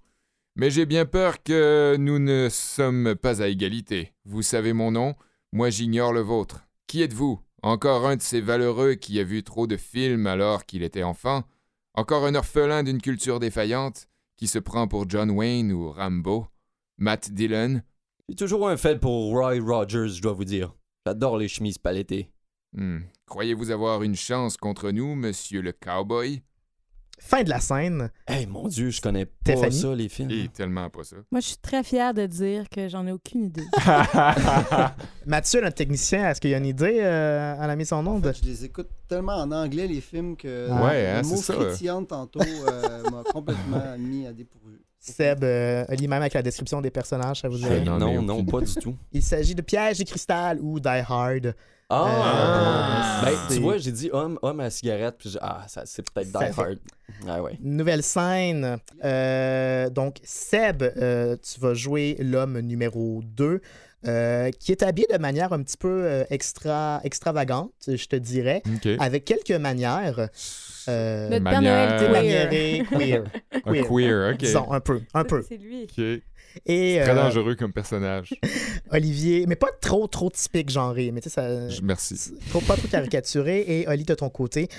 Mais j'ai bien peur que nous ne sommes pas à égalité. Vous savez mon nom, moi j'ignore le vôtre. Qui êtes-vous? Encore un de ces valeureux qui a vu trop de films alors qu'il était enfant? Encore un orphelin d'une culture défaillante qui se prend pour John Wayne ou Rambo? Matt Dillon? J'ai toujours un fait pour Roy Rogers, je dois vous dire. J'adore les chemises palettées. Hmm. Croyez-vous avoir une chance contre nous, monsieur le cowboy? Fin de la scène. Hey, mon Dieu, je connais pas Stéphanie? ça, les films. Et tellement pas ça. Moi, je suis très fière de dire que j'en ai aucune idée. Mathieu, notre technicien, est-ce qu'il y a une idée euh, à la mise en En onde? fait, je les écoute tellement en anglais, les films, que Ouais, hein, le mot frétillante tantôt euh, m'a complètement mis à dépourvu. Seb, euh, lit même avec la description des personnages, ça vous ai non, non, idée. pas du tout. Il s'agit de Piège et Cristal ou Die Hard. Ah! Euh, ben, tu vois, j'ai dit homme, homme à cigarette, puis j'ai- ah, ça, c'est peut-être Die fait- Hard. Ah ouais. Nouvelle scène. Euh, donc, Seb, euh, tu vas jouer l'homme numéro 2, euh, qui est habillé de manière un petit peu euh, extra, extravagante, je te dirais, avec quelques manières. Euh, Le Père Noël queer. queer. Un queer. queer, OK. Disons, un peu, un peu. C'est lui. Et Très euh, dangereux comme personnage. Olivier, mais pas trop, trop typique genré, mais tu sais, ça... Je- Merci. Faut pas trop caricaturé. Et Oli, de ton côté,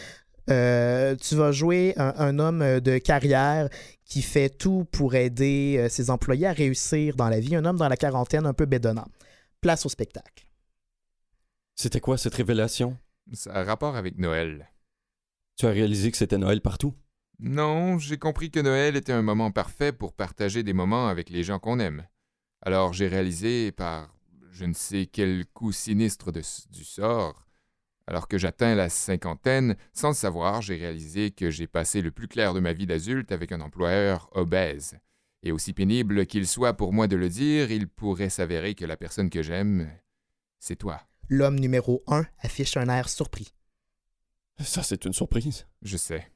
euh, tu vas jouer un, un homme euh, de carrière qui fait tout pour aider ses employés à réussir dans la vie. Un homme dans la quarantaine, un peu bédonnant. Place au spectacle. C'était quoi cette révélation? Ça a rapport avec Noël. Tu as réalisé que c'était Noël partout? Non, j'ai compris que Noël était un moment parfait pour partager des moments avec les gens qu'on aime. Alors j'ai réalisé, par je ne sais quel coup sinistre de- du sort, alors que j'atteins la cinquantaine, sans le savoir, j'ai réalisé que j'ai passé le plus clair de ma vie d'adulte avec un employeur obèse. Et aussi pénible qu'il soit pour moi de le dire, il pourrait s'avérer que la personne que j'aime, c'est toi. L'homme numéro 1 affiche un air surpris. Ça, c'est une surprise. Je sais.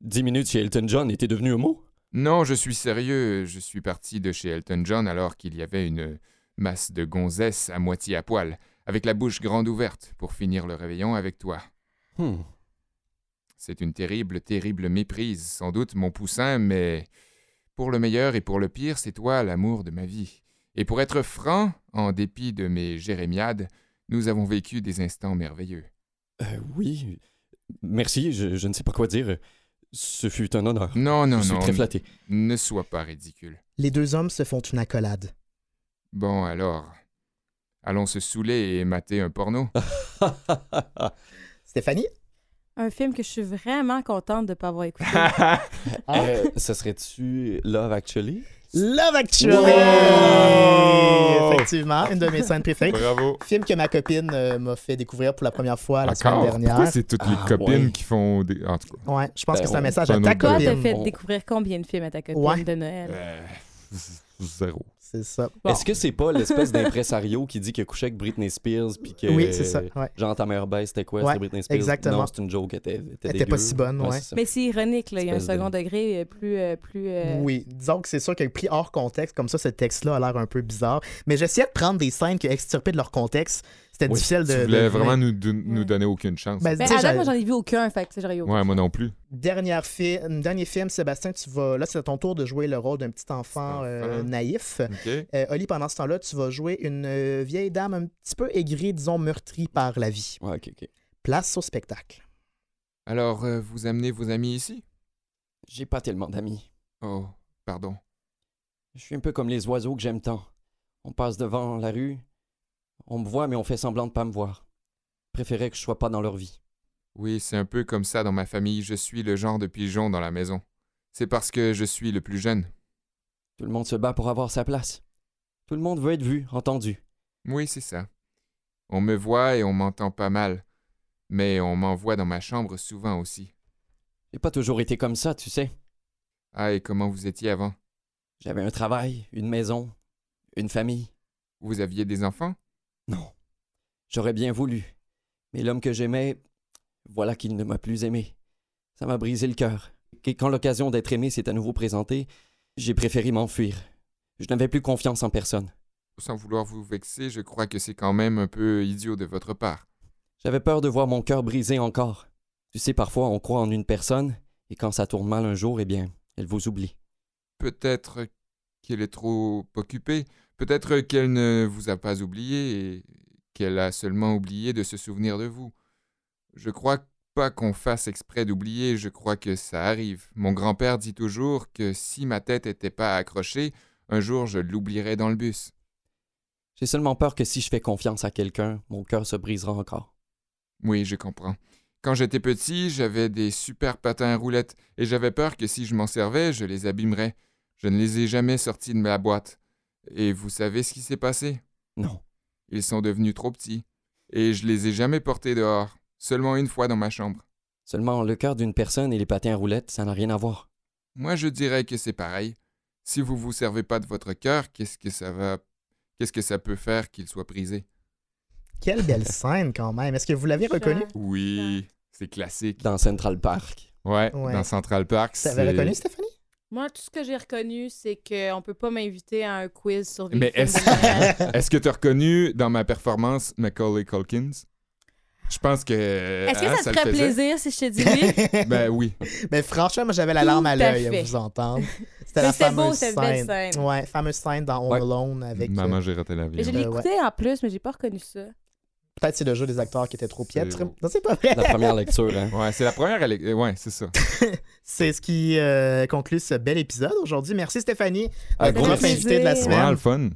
Dix minutes chez Elton John t'es devenu homo? Non, je suis sérieux. Je suis parti de chez Elton John alors qu'il y avait une masse de gonzesses à moitié à poil, avec la bouche grande ouverte, pour finir le réveillon avec toi. Hmm. C'est une terrible, terrible méprise, sans doute mon poussin, mais pour le meilleur et pour le pire, c'est toi l'amour de ma vie. Et pour être franc, en dépit de mes jérémiades, nous avons vécu des instants merveilleux. Euh, oui. Merci, je, je ne sais pas quoi dire. Ce fut un honneur. Non, non, je suis non, très flatté. ne sois pas ridicule. Les deux hommes se font une accolade. Bon, alors, allons se saouler et mater un porno. Stéphanie? Un film que je suis vraiment contente de ne pas avoir écouté. Euh, ça serait-tu Love Actually? Love Actually! Wow! Effectivement, une de mes scènes préférées. Bravo. Film que ma copine euh, m'a fait découvrir pour la première fois la semaine dernière. Pourquoi c'est toutes les Ah, copines ouais. qui font des... En tout cas, Ouais, je pense Ben, que c'est un message à ta autre Toi, t'as copine. fait découvrir combien de films à ta copine Ouais. de Noël? euh, zéro. C'est ça. Bon. Est-ce que c'est pas l'espèce d'impresario qui dit qu'il a couché avec Britney Spears puis que Oui, c'est ça. Ouais. genre ta meilleure baisse c'était quoi? Ouais, c'était Britney Spears? exactement. non c'est une joke elle était, elle était, Elle était dégueu. pas si bonne, ouais. Mais c'est ironique, là. Il y a un de- second degré euh, plus. euh, plus euh, Oui, disons que c'est sûr que pris hors contexte, comme ça, ce texte-là a l'air un peu bizarre. Mais j'essayais de prendre des scènes qui extirpées de leur contexte. C'était Oui, difficile de. Tu voulais de- vraiment nous, nous donner aucune chance. Ben, Ben, à date, moi, j'en ai vu aucun, fait que, j'aurais eu aucun. ouais, moi non plus. Dernière fi- Dernier film, Sébastien, tu vas. Là, c'est à ton tour de jouer le rôle d'un petit enfant euh, naïf. OK. Euh, Oli, pendant ce temps-là, tu vas jouer une euh, vieille dame un petit peu aigrie, disons meurtrie par la vie. Ouais, ok ok Place au spectacle. Alors, euh, vous amenez vos amis ici? j'ai pas tellement d'amis Oh, pardon. je suis un peu comme les oiseaux que j'aime tant on passe devant la rue on me voit mais on fait semblant de pas me voir je préférais que je sois pas dans leur vie Oui, c'est un peu comme ça dans ma famille. Je suis le genre de pigeon dans la maison. C'est parce que je suis le plus jeune. tout le monde se bat pour avoir sa place tout le monde veut être vu entendu Oui, c'est ça. On me voit et on m'entend pas mal. Mais on m'envoie dans ma chambre souvent aussi. j'ai pas toujours été comme ça tu sais Ah, et comment vous étiez avant? j'avais un travail une maison une famille Vous aviez des enfants? Non. J'aurais bien voulu. Mais l'homme que j'aimais, voilà qu'il ne m'a plus aimé. Ça m'a brisé le cœur. Et quand l'occasion d'être aimé s'est à nouveau présentée, j'ai préféré m'enfuir. Je n'avais plus confiance en personne. Sans vouloir vous vexer, je crois que c'est quand même un peu idiot de votre part. J'avais peur de voir mon cœur brisé encore. Tu sais, parfois on croit en une personne, et quand ça tourne mal un jour, eh bien, elle vous oublie. Peut-être qu'elle est trop occupée. Peut-être qu'elle ne vous a pas oublié et qu'elle a seulement oublié de se souvenir de vous. Je crois pas qu'on fasse exprès d'oublier, je crois que ça arrive. Mon grand-père dit toujours que si ma tête était pas accrochée, un jour je l'oublierais dans le bus. J'ai seulement peur que si je fais confiance à quelqu'un, mon cœur se brisera encore. Oui, je comprends. Quand j'étais petit, j'avais des super patins à roulettes et j'avais peur que si je m'en servais, je les abîmerais. Je ne les ai jamais sortis de ma boîte. Et vous savez ce qui s'est passé? Non. Ils sont devenus trop petits. Et je les ai jamais portés dehors, seulement une fois dans ma chambre. Seulement le cœur d'une personne et les patins à roulettes, ça n'a rien à voir. Moi, je dirais que c'est pareil. Si vous vous servez pas de votre cœur, qu'est-ce que ça va. Qu'est-ce que ça peut faire qu'il soit brisé? Quelle belle scène quand même. Est-ce que vous l'aviez reconnu? Oui, c'est classique. Dans Central Park. Ouais, Ouais. dans Central Park. C'est- reconnu, Stéphanie? Moi, tout ce que j'ai reconnu, c'est qu'on peut pas m'inviter à un quiz sur des Mais films est-ce de Noël. est-ce que tu as reconnu dans ma performance Macaulay Culkins? Je pense que. Est-ce que hein, ça te ferait plaisir si je te dis oui? Ben oui. Mais franchement, moi, j'avais la larme à l'œil à vous entendre. C'était Mais la c'était beau, fameuse c'était une belle scène. scène. Ouais, fameuse scène dans Home Ouais. Alone avec. euh, Maman, j'ai raté l'avion. Mais je l'ai Euh, ouais. écouté en plus, mais j'ai pas reconnu ça. Peut-être c'est le jeu des acteurs qui était trop piètre. C'est- Non, c'est pas vrai. La première lecture, hein. Ouais, c'est la première. euh, Ouais, c'est ça. C'est ce qui euh, conclut ce bel épisode aujourd'hui. Merci Stéphanie, notre gros invité de la C'est Vraiment semaine. le fun.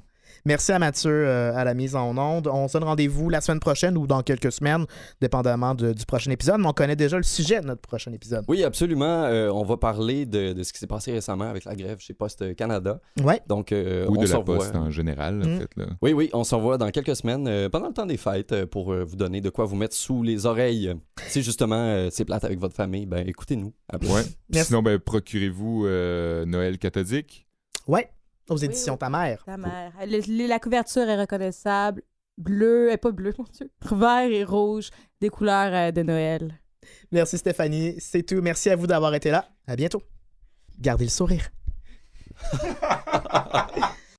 Merci à Mathieu euh, à la mise en onde. On se donne rendez-vous la semaine prochaine ou dans quelques semaines, dépendamment de- du prochain épisode. Mais on connaît déjà le sujet de notre prochain épisode. Oui, absolument. Euh, on va parler de, de ce qui s'est passé récemment avec la grève chez Poste Canada. Ouais. Donc, euh, Ou on de se la revoit. poste en général, en Mm. fait. Là. Oui, oui, on se revoit dans quelques semaines euh, pendant le temps des fêtes euh, pour euh, vous donner de quoi vous mettre sous les oreilles. Si justement euh, c'est plate avec votre famille, ben écoutez-nous. À plus. Ouais. Sinon, ben, procurez-vous euh, Noël cathodique. Ouais. Aux éditions oui. Ta mère. Ta mère. Le- le- la couverture est reconnaissable. Bleu, euh, pas bleu, mon Dieu. Vert et rouge, des couleurs euh, de Noël. Merci Stéphanie. C'est tout. Merci à vous d'avoir été là. À bientôt. Gardez le sourire.